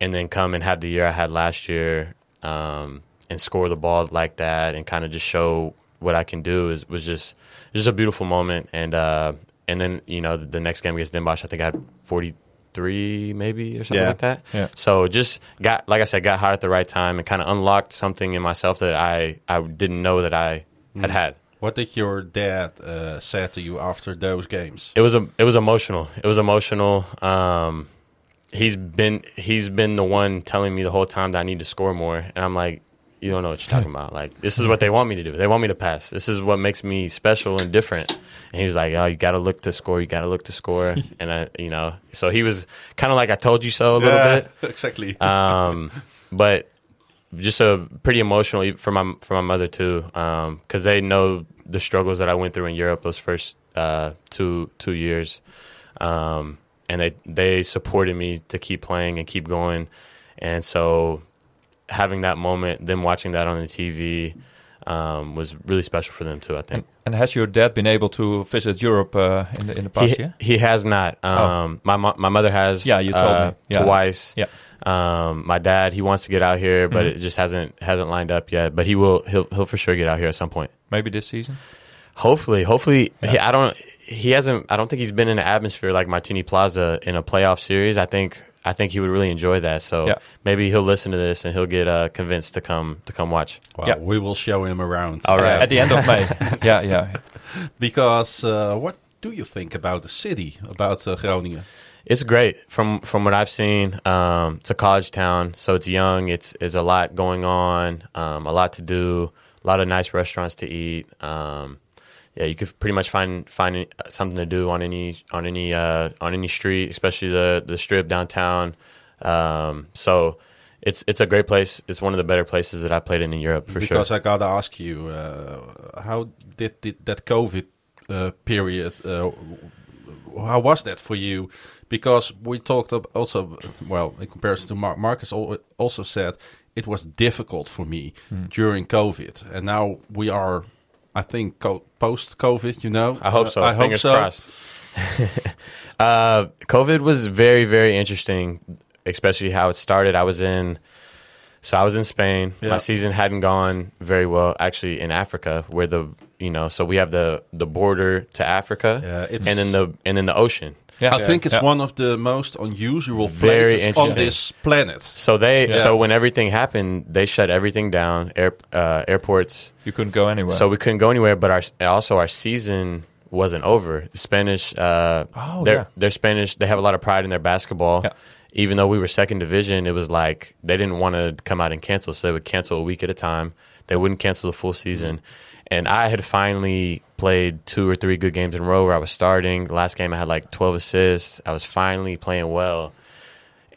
and then come and have the year I had last year, um, and score the ball like that, and kind of just show what I can do is was just just a beautiful moment. And uh, and then you know the, the next game against Den Bosch, I think I had forty three maybe or something Yeah. like that. Yeah. So just got like I said, got hot at the right time and kind of unlocked something in myself that I I didn't know that I had had. What did your dad uh, say to you after those games? It was a it was emotional. It was emotional. Um, he's been he's been the one telling me the whole time that I need to score more, and I'm like, you don't know what you're talking about. Like this is what they want me to do. They want me to pass. This is what makes me special and different. And he was like, oh, you got to look to score. You got to look to score. and I, you know, so he was kind of like I told you so a little bit. exactly. Um, but just a pretty emotional for my for my mother too, because they know the struggles that I went through in Europe those first uh, two two years, um, and they they supported me to keep playing and keep going, and so having that moment, them watching that on the TV. Um, was really special for them too. I think And has your dad been able to visit Europe uh, in the in the past he, year? he has not. Um, My mo- my mother has. Oh. Yeah, you told uh, me. Yeah. twice. Yeah. Um, my dad, he wants to get out here, but Mhm. it just hasn't hasn't lined up yet. But he will. He'll he'll for sure get out here at some point. Maybe this season. Hopefully, hopefully. Yeah. He, I don't. He hasn't. I don't think he's been in an atmosphere like Martini Plaza in a playoff series. I think. I think he would really enjoy that. So Yeah. maybe he'll listen to this and he'll get uh, convinced to come to come watch. well, yeah. we will show him around. All right. At the end of May. yeah, yeah. Because uh, what do you think about the city, about uh, Groningen? It's great from from what I've seen. Um, it's a college town, so it's young. It's there's a lot going on, um, a lot to do, a lot of nice restaurants to eat. Um, yeah, you could pretty much find find uh, something to do on any on any uh, on any street, especially the the strip downtown. Um, so it's it's a great place. It's one of the better places that I played in in Europe for because sure. Because I gotta ask you, uh, how did, did that COVID uh, period? Uh, how was that for you? Because we talked ab- also, well, in comparison to Mar- Marcus, also said it was difficult for me Hmm. during COVID, and now we are, I think, co- post COVID. You know, I hope Uh, so. I hope so. crossed. uh, COVID was very, very interesting, especially how it started. I was in, so I was in Spain. Yeah. My season hadn't gone very well, actually, in Africa, where the you know, so we have the the border to Africa, Yeah, and then the and then the ocean. Yeah. I think it's Yeah. one of the most unusual Very places on this planet. So they, Yeah. so when everything happened, they shut everything down. Air, uh, airports. You couldn't go anywhere. So we couldn't go anywhere, but our also our season wasn't over. Spanish, uh, Oh, they're yeah. they're Spanish. They have a lot of pride in their basketball. Yeah. Even though we were second division, it was like they didn't want to come out and cancel, so they would cancel a week at a time. They wouldn't cancel the full season. And I had finally played two or three good games in a row where I was starting. Last game I had like 12 assists. I was finally playing well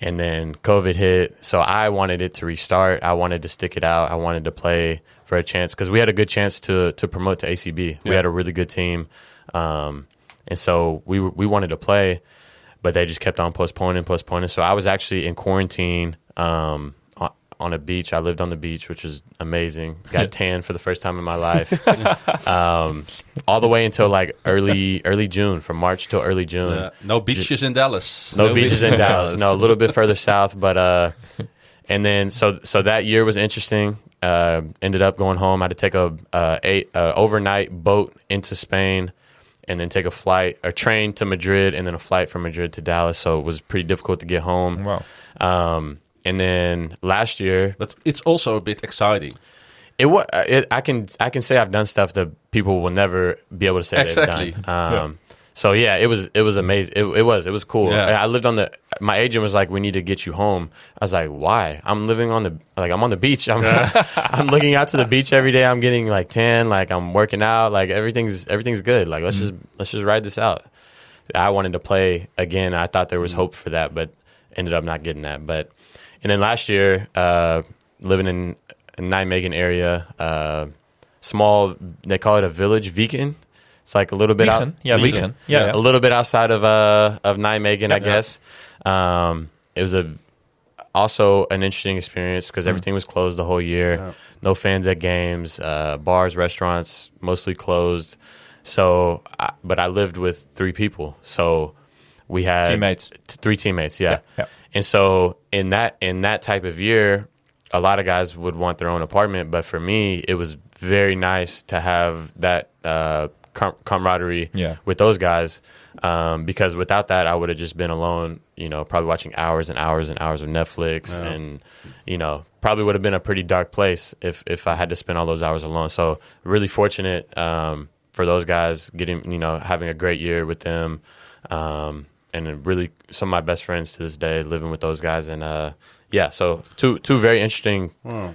and then COVID hit. So I wanted it to restart. I wanted to stick it out. I wanted to play for a chance because we had a good chance to to promote to ACB. We had a really good team, um, and so we we wanted to play, but they just kept on postponing, postponing. So I was actually in quarantine. Um, on- on a beach, I lived on the beach, which was amazing. Got tan for the first time in my life, um, all the way until like early early June, from March till early June. Uh, no beaches in Dallas. No, beaches in Dallas. No, a little bit further south, but uh, and then so so that year was interesting. Uh, ended up going home. I had to take a uh, eight uh, overnight boat into Spain, and then take a flight, a train to Madrid, and then a flight from Madrid to Dallas. So it was pretty difficult to get home. wow. Um, and then last year, But it's also a bit exciting. it. It, I can I can say I've done stuff that people will never be able to say Exactly. they've done. Um, So yeah, it was it was amazing. It, it was it was cool. Yeah. I lived on the. My agent was like, "We need to get you home." I was like, "Why? I'm living on the like I'm on the beach. I'm I'm looking out to the beach every day. I'm getting like tan. Like I'm working out. Like everything's everything's good. Like let's just let's just ride this out." I wanted to play again. I thought there was hope for that, but ended up not getting that. But and then last year, uh, living in, in Nijmegen area, uh, small. They call it a village, Wijchen. It's like a little bit out. Yeah, Wijchen. Wijchen. Yeah, yeah. a little bit outside of uh of Nijmegen, I Yeah. guess. Um, it was a also an interesting experience because everything was closed the whole year. Yeah. No fans at games, uh, bars, restaurants mostly closed. So, I, but I lived with three people, so we had Teammates. t- three teammates. Yeah. Yeah, yeah. And so in that in that type of year, a lot of guys would want their own apartment, but for me, it was very nice to have that uh, com- camaraderie Yeah. with those guys. Um, because without that, I would have just been alone. You know, probably watching hours and hours and hours of Netflix, Yeah. and you know, probably would have been a pretty dark place if if I had to spend all those hours alone. So really fortunate um, for those guys getting you know having a great year with them, um, and really some of my best friends to this day living with those guys. And uh, yeah, so two two very interesting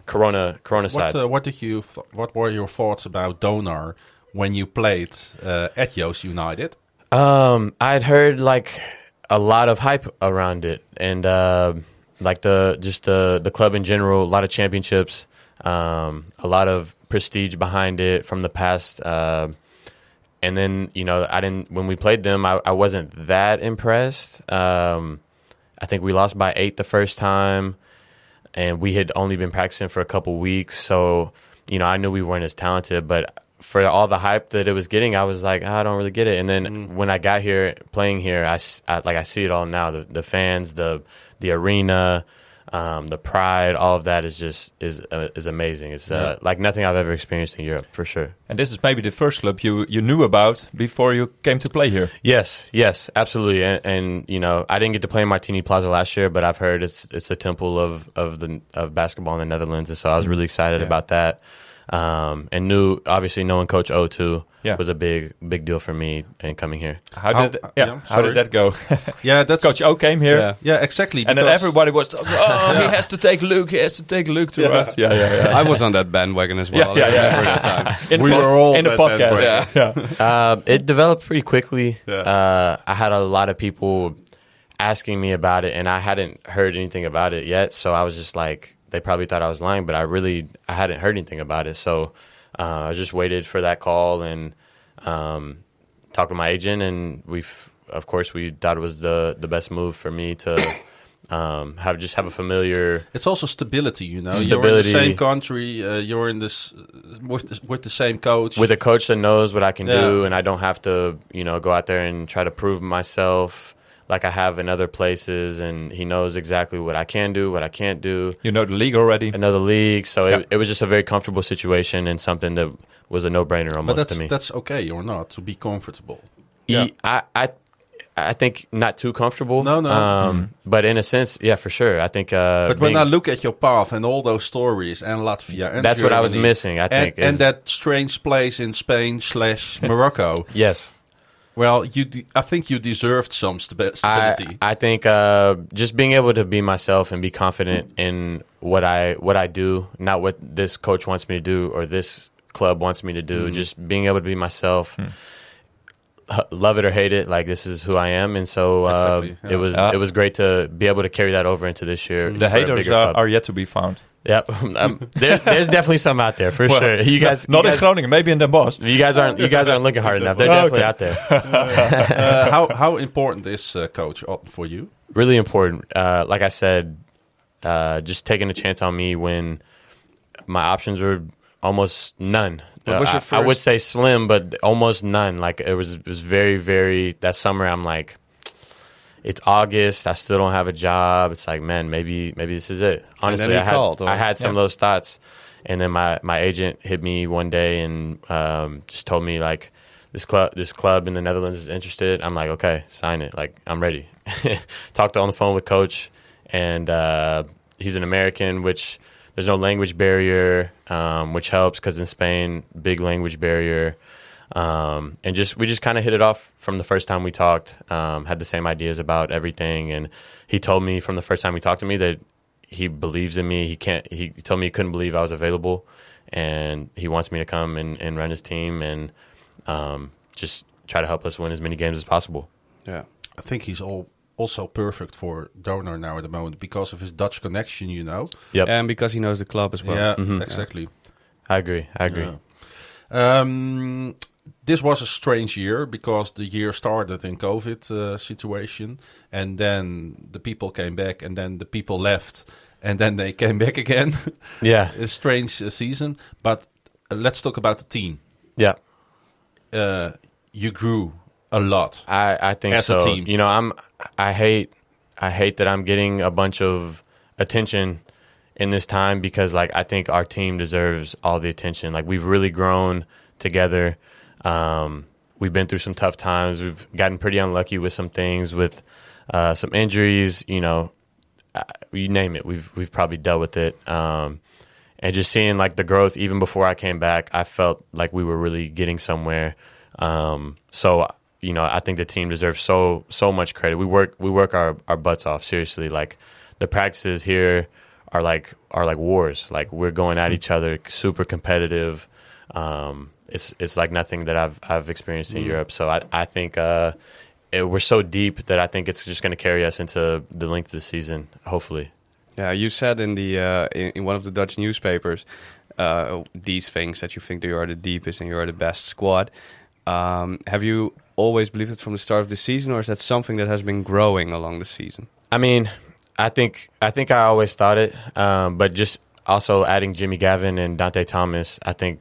Corona Corona What, sides. uh, what did you? What were your thoughts about Donar when you played uh, at Yoast United? Um, I'd heard like a lot of hype around it, and uh, like the just the the club in general, a lot of championships, um, a lot of prestige behind it from the past. And then you know, I didn't when we played them, I, I wasn't that impressed. Um, I think we lost by eight the first time, and we had only been practicing for a couple weeks, so you know, I knew we weren't as talented, but for all the hype that it was getting, I was like, "Ah, I don't really get it. And then when I got here, playing here, I, I- like I see it all now. The, the fans, the the arena, um, the pride, all of that is just is uh, is amazing. It's uh, like nothing I've ever experienced in Europe for sure. And this is maybe the first club you, you knew about before you came to play here. Yes, yes, absolutely. And, and you know, I didn't get to play in Martini Plaza last year, but I've heard it's it's a temple of of the of basketball in the Netherlands, and so I was really excited Yeah. about that. Um, and knew obviously knowing Coach O too Yeah. was a big big deal for me in coming here. How How- did uh, yeah, yeah, how did that go? Yeah, that's Coach O came here, Yeah. Yeah, exactly. and then everybody was talking, oh, he has to take Luke, he has to take Luke to Yeah. us. Yeah, yeah, yeah. I was on that bandwagon as well. Yeah, yeah, yeah. For time. We po- were all in the podcast. bandwagon. Yeah. Uh, it developed pretty quickly. Yeah. Uh, I had a lot of people asking me about it, and I hadn't heard anything about it yet. So I was just like, they probably thought I was lying, but I really I hadn't heard anything about it. So uh, I just waited for that call and um, talked to my agent, and we, of course, we thought it was the the best move for me to. Um, have just have a familiar It's also stability, you know. You're in Stability. the same country. Uh, you're in this with the, with the same coach. with a coach that knows what I can Yeah. do, and I don't have to, you know, go out there and try to prove myself like I have in other places. And he knows exactly what I can do, what I can't do. You know the league already. Another league, so Yeah. it, it was just a very comfortable situation and something that was a no-brainer but almost that's to me. that's okay or not to be comfortable. He- yeah. I, I, I think not too comfortable. No, no. Um, But in a sense, yeah, for sure. I think. Uh, But when being- I look at your path and all those stories and Latvia and That's what I was missing, I think, and is- that strange place in Spain slash Morocco. yes, well, you de- I think you deserved some stabi- I, stability. I think uh, just being able to be myself and be confident in what I what I do, not what this coach wants me to do or this club wants me to do. Mm. Just being able to be myself, h- love it or hate it, like this is who I am, and so uh, Exactly, yeah. it was Yeah. it was great to be able to carry that over into this year. the haters are, are yet to be found. Yep, um, there, there's definitely some out there for Well, sure. You guys, Not you in Groningen, maybe in Den Bosch. you guys aren't you guys aren't looking hard enough. They're Oh, definitely okay. out there. uh, how how important is uh, Coach Otten for you? really important. Uh, like I said, uh, just taking a chance on me when my options were almost none. Uh, I, I would say slim, but almost none. Like it was, it was very, very. That summer, I'm like, it's August. I still don't have a job. It's like, man, maybe, maybe this is it. Honestly, I had, called, or- I had some Yeah. of those thoughts, and then my my agent hit me one day and um, just told me like. This club, this club in the Netherlands is interested. I'm like, okay, sign it. Like, I'm ready. Talked on the phone with coach, and uh, he's an American, which there's no language barrier, um, which helps because in Spain, big language barrier. Um, and just we just kind of hit it off from the first time we talked. Um, had the same ideas about everything, and he told me from the first time he talked to me that he believes in me. He can't. He told me he couldn't believe I was available, and he wants me to come and, and run his team and um, just try to help us win as many games as possible. Yeah. I think he's all also perfect for Donar now at the moment because of his Dutch connection. You know. Yep, And because he knows the club as well. Yeah, Mhm. exactly. I agree. I agree. Yeah. Um, this was a strange year because the year started in COVID uh, situation, and then the people came back, and then the people left, and then they came back again. Yeah, a strange uh, season, but uh, let's talk about the team. yeah. Uh, you grew a lot. I, I think As a so. team. You know, I'm I hate I hate that I'm getting a bunch of attention in this time because like I think our team deserves all the attention. Like we've really grown together. Um, we've been through some tough times. We've gotten pretty unlucky with some things, with uh, some injuries. You know, uh, you name it. We've we've probably dealt with it. Um, and just seeing like the growth even before I came back, I felt like we were really getting somewhere. Um, so you know, I think the team deserves so so much credit. We work we work our, our butts off seriously. Like the practices here are like are like wars. Like we're going at each other, super competitive. Um, it's it's like nothing that I've I've experienced in Europe. So I I think uh, it, we're so deep that I think it's just going to carry us into the length of the season. Hopefully. Yeah, you said in the uh, in, in one of the Dutch newspapers uh, these things that you think that you are the deepest and you are the best squad. Um, have you always believed it from the start of the season, or is that something that has been growing along the season? I mean, I think I think I always thought it, um, but just also adding Jimmy Gavin and Dante Thomas, I think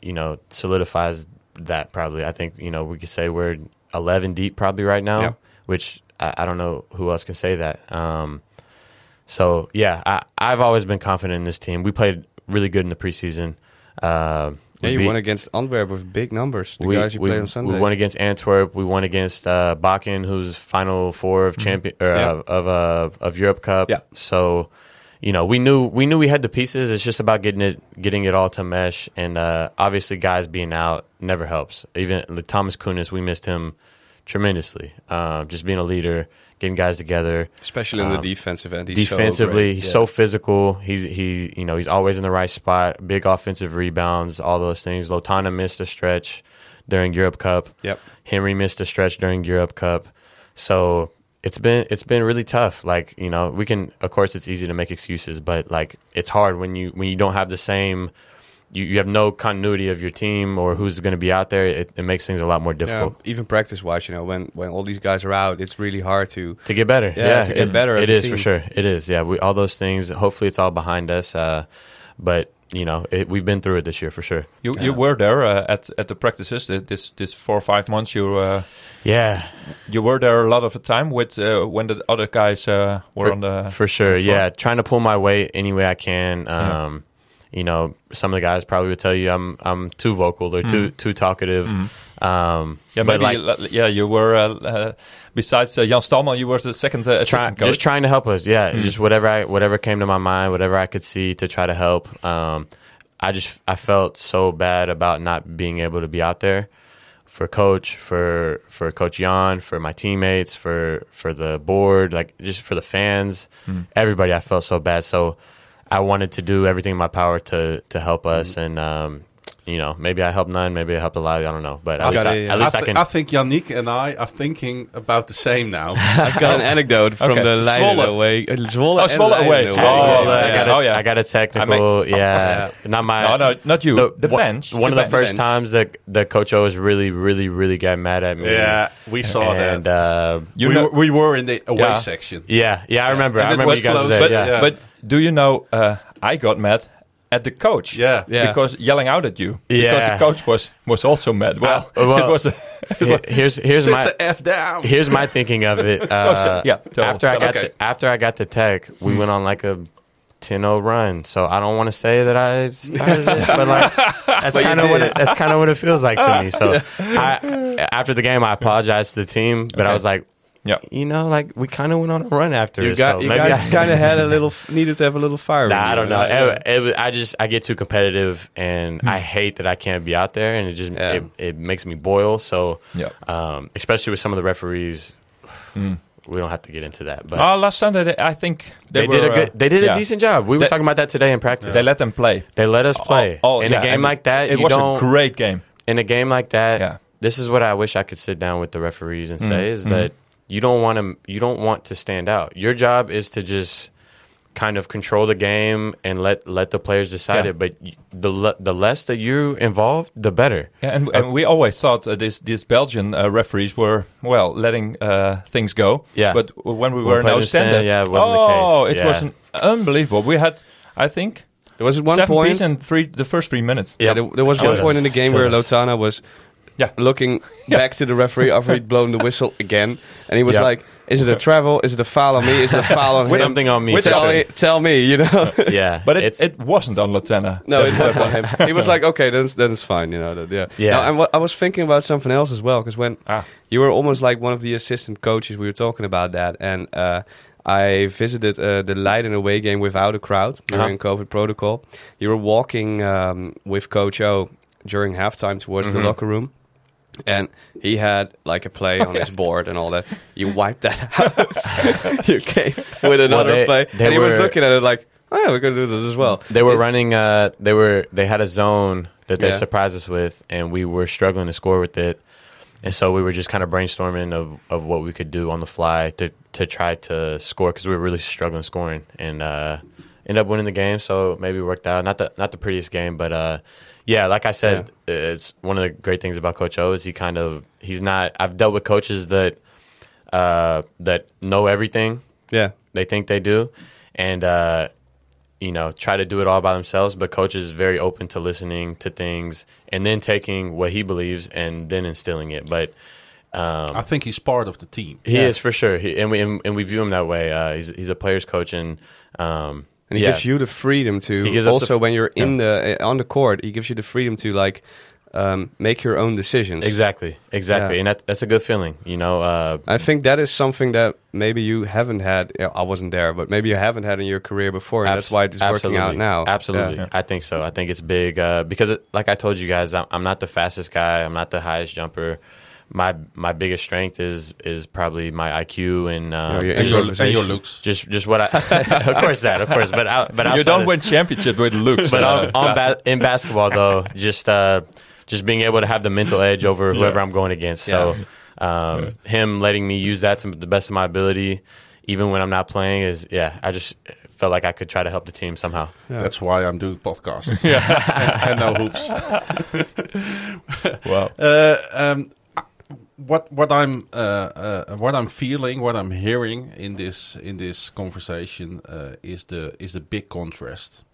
you know solidifies that. Probably, I think you know we could say we're eleven deep probably right now, Yeah. which I, I don't know who else can say that. Um, so yeah, I, I've always been confident in this team. We played really good in the preseason. Uh, Yeah, we you won against Antwerp with big numbers. The we, guys you we, played on Sunday. We won against Antwerp. We won against uh, Bakken, who's final four of champion or, Mm-hmm. Yeah. of of, uh, of Europe Cup. Yeah. So, you know, we knew we knew we had the pieces. It's just about getting it getting it all to mesh. And uh, obviously, guys being out never helps. Even Thomas Koenis, we missed him tremendously. Uh, just being a leader, getting guys together especially on the um, defensive end. He's so defensively, he's Yeah. so physical. He's he you know he's always in the right spot. Big offensive rebounds, all those things. Lotana missed a stretch during Europe Cup. Yep. Henry missed a stretch during Europe Cup. So it's been it's been really tough. Like you know we can of course it's easy to make excuses, but like it's hard when you when you don't have the same. You, you have no continuity of your team or who's going to be out there. It, it makes things a lot more Yeah, difficult even practice wise, you know, when when all these guys are out, it's really hard to. to get better. Yeah, Yeah, to get it- better as It a is team. for sure. It is. Yeah, we, all those things. Hopefully, it's all behind us. Uh, but you know, it, we've been through it this year for sure. You you were there uh, at at the practices th- this this four or five months. You uh, Yeah, you were there a lot of the time with uh, when the other guys uh, were for, on the for sure. front. Yeah, trying to pull my weight any way I can. Yeah. You know, some of the guys probably would tell you I'm I'm too vocal or too too talkative. Um, Yeah, but maybe like yeah, you were uh, uh, besides uh, Jan Stalman, you were the second uh, try, coach. just trying to help us. Yeah, just whatever I whatever came to my mind, whatever I could see to try to help. Um, I just I felt so bad about not being able to be out there for coach, for for Coach Jan, for my teammates, for for the board, like just for the fans, everybody. I felt so bad. So I wanted to do everything in my power to to help us and. Um, you know, maybe I helped none, maybe I helped a lot. I don't know, but at least, got I, it, at least I, I, can. I think Yannick and I are thinking about the same now. I've got an anecdote from Okay. the Leiden Zwolle. away. Uh, Zwolle Oh, and Zwolle away, away. Zwolle. Oh, yeah, I yeah. got a, Oh, yeah. I got a technical. yeah. not my. no, no, not you. The, one- bench. One the of the bench. first times that the Coach always really, really, really got mad at me. yeah, we saw and that. uh, You we, know- were, we were in the away Yeah. section. yeah, yeah, I remember. I remember you guys. close, was but- there, yeah. yeah. But do you know? Uh, I got mad at the coach. Yeah. Yeah. Because yelling out at you. Because the coach was was also mad. Well, Uh, well, it was. A, He- here's here's Sit my the f down. here's my thinking of it. Oh, so- Uh, yeah, tell- after I got okay. the, after I got the tech, we went on like a 10-0 run. So I don't want to say that I started it, but like that's kind of what it, that's kind of what it feels like to me. So I, after the game, I apologized to the team, but I was like, yeah. you know, like we kind of went on a run after. You, it, got, so you guys kind of had a little, needed to have a little fire. Nah, I don't know. right? It, it I just I get too competitive, and I hate that I can't be out there, and it just Yeah. it, it makes me boil. So, Yeah. um, especially with some of the referees, we don't have to get into that. But Oh, last Sunday they, I think they, they, were, did a good, uh, they did yeah. a decent job. We were They- talking about that today in practice. They let them play. They let us play Oh, oh, in yeah, a game and like that. It was a great game. in a game like that. Yeah. This is what I wish I could sit down with the referees and say Mm. is that you don't want to you don't want to stand out. Your job is to just kind of control the game and let let the players decide Yeah. it. But the le- the less that you involved, the better. Yeah, and, and we always thought uh, this these Belgian uh, referees were well letting uh, things go. Yeah. but when we were we in played in Ostende, Ostende, yeah, it wasn't the case. oh, it Yeah. was an unbelievable. We had, I think, There was one seven point. in three the first three minutes. yeah, there, there was Killed one point us. in the game Killed where us. Lotana was Yeah. looking back to the referee after he'd blown the whistle again, and he was Yeah. like, "Is it a travel? Is it a foul on me? Is it a foul on him? Something on me. Which Tell me, tell me, you know." Yeah, But it, it wasn't on Latena. No, it was on him. He was like, okay, then, then it's fine, you know. That, yeah. Yeah. Now, and what, I was thinking about something else as well, because when Ah. you were almost like one of the assistant coaches, we were talking about that, and uh, I visited uh, the Leiden away game without a crowd during Uh-huh. COVID protocol. You were walking um, with Coach O during halftime towards Mm-hmm. the locker room. And he had like a play on his board and all that. You wiped that out. you came with another they- play, they and he was looking at it like, "Oh, yeah, we're gonna do this as well." They were It's- running. Uh, they were. They had a zone that they Yeah. surprised us with, and we were struggling to score with it. And so we were just kind of brainstorming of, of what we could do on the fly to to try to score because we were really struggling scoring, and uh, end up winning the game. So maybe it worked out. Not the not the prettiest game, but uh, yeah, like I said, it's one of the great things about Coach O is he kind of he's not. I've dealt with coaches that uh, that know everything Yeah. they think they do, and uh, you know try to do it all by themselves. But coach is very open to listening to things and then taking what he believes and then instilling it. But um, I think he's part of the team. he Yeah. is for sure, he, and we and, and we view him that way. Uh, he's he's a player's coach, and um, And he yeah. gives you the freedom to He gives us also when you're in the uh, on the court, he gives you the freedom to like um, make your own decisions. exactly, exactly, Yeah. and that, that's a good feeling. You know, uh, I think that is something that maybe you haven't had. yeah, I wasn't there, but maybe you haven't had in your career before, and that's why it's working out now. Absolutely, Yeah. I think so. I think it's big uh, because, it, like I told you guys, I'm, I'm not the fastest guy. I'm not the highest jumper. My my biggest strength is is probably my IQ and, Oh, your And your, improvisation. and your looks. just just what I. of course that, of course, but out, but You don't of- win championship with looks. But uh, on, on ba- in basketball though, just uh, just being able to have the mental edge over whoever I'm going against. So um, him letting me use that to the best of my ability, even when I'm not playing, is yeah. I just felt like I could try to help the team somehow. That's why I'm doing podcasts. yeah, and no hoops. Wow. Uh, um, what what I'm uh, uh, what I'm feeling, what I'm hearing in this in this conversation uh, is the is the big contrast,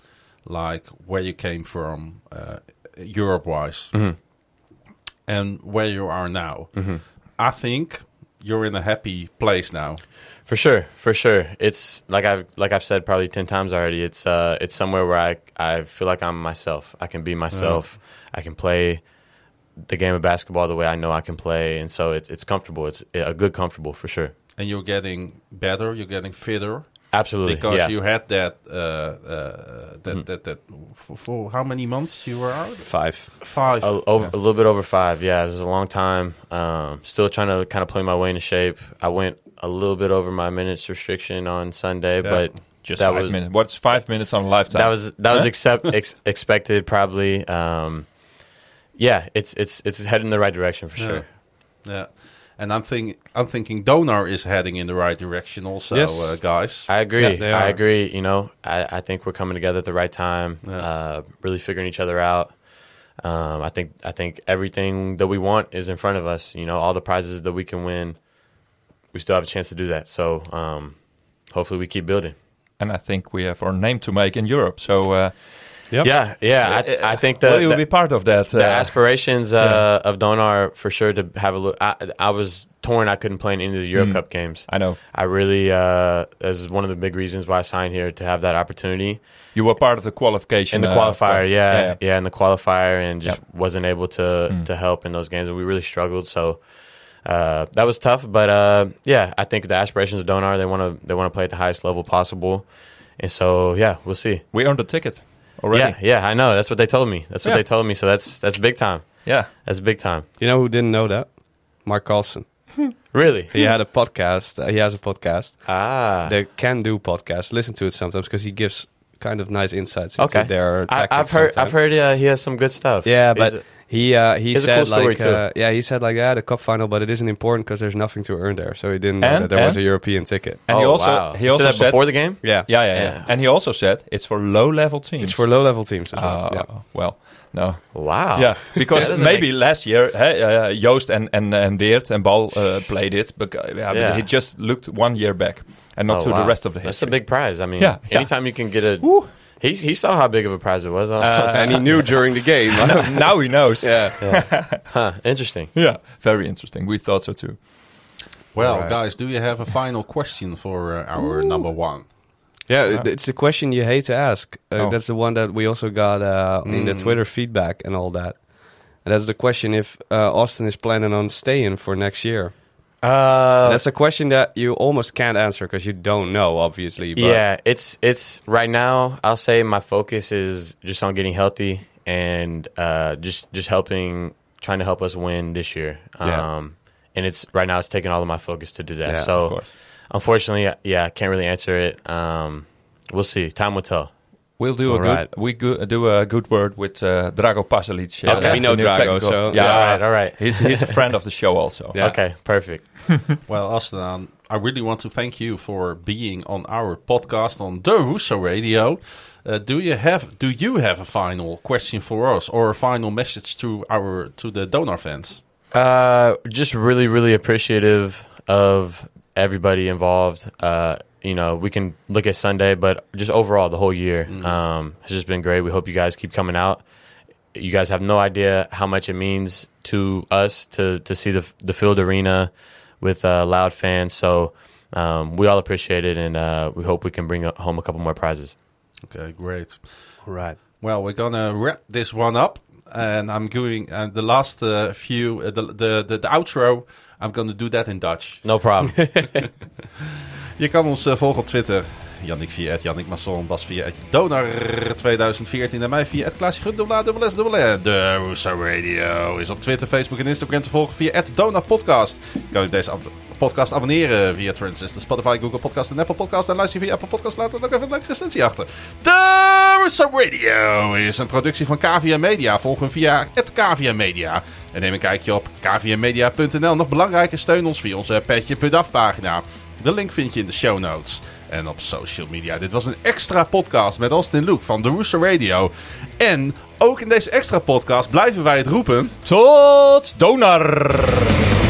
like where you came from, uh, Europe wise, and where you are now. I think you're in a happy place now. For sure, for sure. It's like I've like I've said probably ten times already. It's uh it's somewhere where I I feel like I'm myself. I can be myself. I can play the game of basketball the way I know I can play, and so it's it's comfortable. It's a good comfortable for sure. And you're getting better. You're getting fitter Absolutely, because yeah. you had that uh, uh, that, that that for, for how many months you were out? Five. Five. A, over, a little bit over five. Yeah, it was a long time. Um, still trying to kind of play my way into shape. I went a little bit over my minutes restriction on Sunday, but Just that five was minutes. What's five minutes on a lifetime? that was that was Huh? accept, ex, expected probably. Um, yeah, it's it's it's heading in the right direction for sure. Yeah, and I'm thinking I'm thinking Donar is heading in the right direction also, Yes. uh, guys. I agree. Yeah, I are. agree. You know, I, I think we're coming together at the right time. Yeah. Uh, really figuring each other out. Um, I think I think everything that we want is in front of us. You know, all the prizes that we can win, we still have a chance to do that. So um, hopefully we keep building. and I think we have our name to make in Europe. So uh, Yep. Yeah, yeah. I, I think that well, you'll be part of that. the uh, aspirations uh, of Donar for sure to have a look. I, I was torn. I couldn't play in any of the Euro Mm. Cup games. I know I really, uh, this is one of the big reasons why I signed here to have that opportunity you were part of the qualification. in the uh, qualifier. for- yeah, yeah, in the qualifier, and just Yep. wasn't able to Mm. to help in those games, and we really struggled. So uh, that was tough, but uh, yeah, I think the aspirations of Donar they want to they want to play at the highest level possible, and so yeah, we'll see. We earned a ticket already. Yeah, yeah, I know. That's what they told me. That's what Yeah. they told me. So that's that's big time. Yeah. That's big time. You know who didn't know that? Mark Carlson. Really? He had a podcast. Uh, he has a podcast. Ah. The Can Do podcast. Listen to it sometimes because he gives kind of nice insights into Okay. their I, tactics. I've heard. sometimes. I've heard. Uh, he has some good stuff. Yeah, Is but it- he uh, he It's a said cool story, like too. uh, yeah he said like yeah the cup final, but it isn't important because there's nothing to earn there. So he didn't know And- that there was a European ticket. And he Oh, also wow. he also said that said before the game. Yeah, yeah, yeah, yeah, Yeah. And he also said it's for low level teams. it's for low level teams as well. Uh, yeah. Well, no. Wow. Yeah, because That maybe make- last year hey, uh, Yoast and and and Weert and Bal uh, played it, but, uh, yeah, but he just looked one year back and not Oh, to wow. the rest of the history. That's a big prize. I mean, Yeah, yeah. anytime you can get a. He, he saw how big of a prize it was. Uh, and he knew during the game. now he knows. yeah, huh, interesting. Yeah, very interesting. We thought so too. Well, Alright. guys, do you have a final question for uh, our number one? yeah. it- It's the question you hate to ask. Uh, Oh. That's the one that we also got uh, in the Mm. Twitter feedback and all that. And that's the question if uh, Austin is planning on staying for next year. Uh, that's a question that you almost can't answer because you don't know, obviously. But yeah, it's it's right now. I'll say my focus is just on getting healthy and uh, just just helping, trying to help us win this year. Yeah. Um, and it's right now it's taking all of my focus to do that. Yeah, so unfortunately, yeah, I can't really answer it. Um, we'll see. Time will tell. We'll do a All good. We go, do a good word with uh, Drago Pasalic. uh, Okay. We know Drago, technical- so- yeah, All right, all right. He's he's a friend of the show also. Yeah. Okay, perfect. Well, Aslan, I really want to thank you for being on our podcast on the Russo Radio. Uh, do you have do you have a final question for us or a final message to our to the Donar fans? Uh, just really, really appreciative of everybody involved. Uh, you know, we can look at Sunday, but just overall, the whole year um, has just been great. We hope you guys keep coming out. You guys have no idea how much it means to us to to see the the field arena with uh, loud fans. So um, we all appreciate it, and uh, we hope we can bring home a couple more prizes. Okay, great. right. Well, we're gonna wrap this one up, and I'm going uh, the last uh, few uh, the, the the the outro. I'm gonna do that in Dutch. No problem. Je kan ons eh, volgen op Twitter. Jannik via het Jannik Masson, Bas via het Donar 2014 en mij via het Klaasje dubbel S, dubbel. De Russo Radio is op Twitter, Facebook en Instagram te volgen via het Donar Podcast. Je kan op deze podcast abonneren via Transistor, Spotify, Google Podcast en Apple Podcast. En luister je via Apple Podcast, laat er ook even een leuke recensie achter. De Russo Radio is een productie van KVM Media. Volg hem via het KVM Media. En neem een kijkje op kvmmedia.nl. Nog belangrijker, steun ons via onze petje.af pagina. De link vind je in de show notes. En op social media. Dit was een extra podcast met Austin Luke van The Rooster Radio. En ook in deze extra podcast blijven wij het roepen. Tot Donar!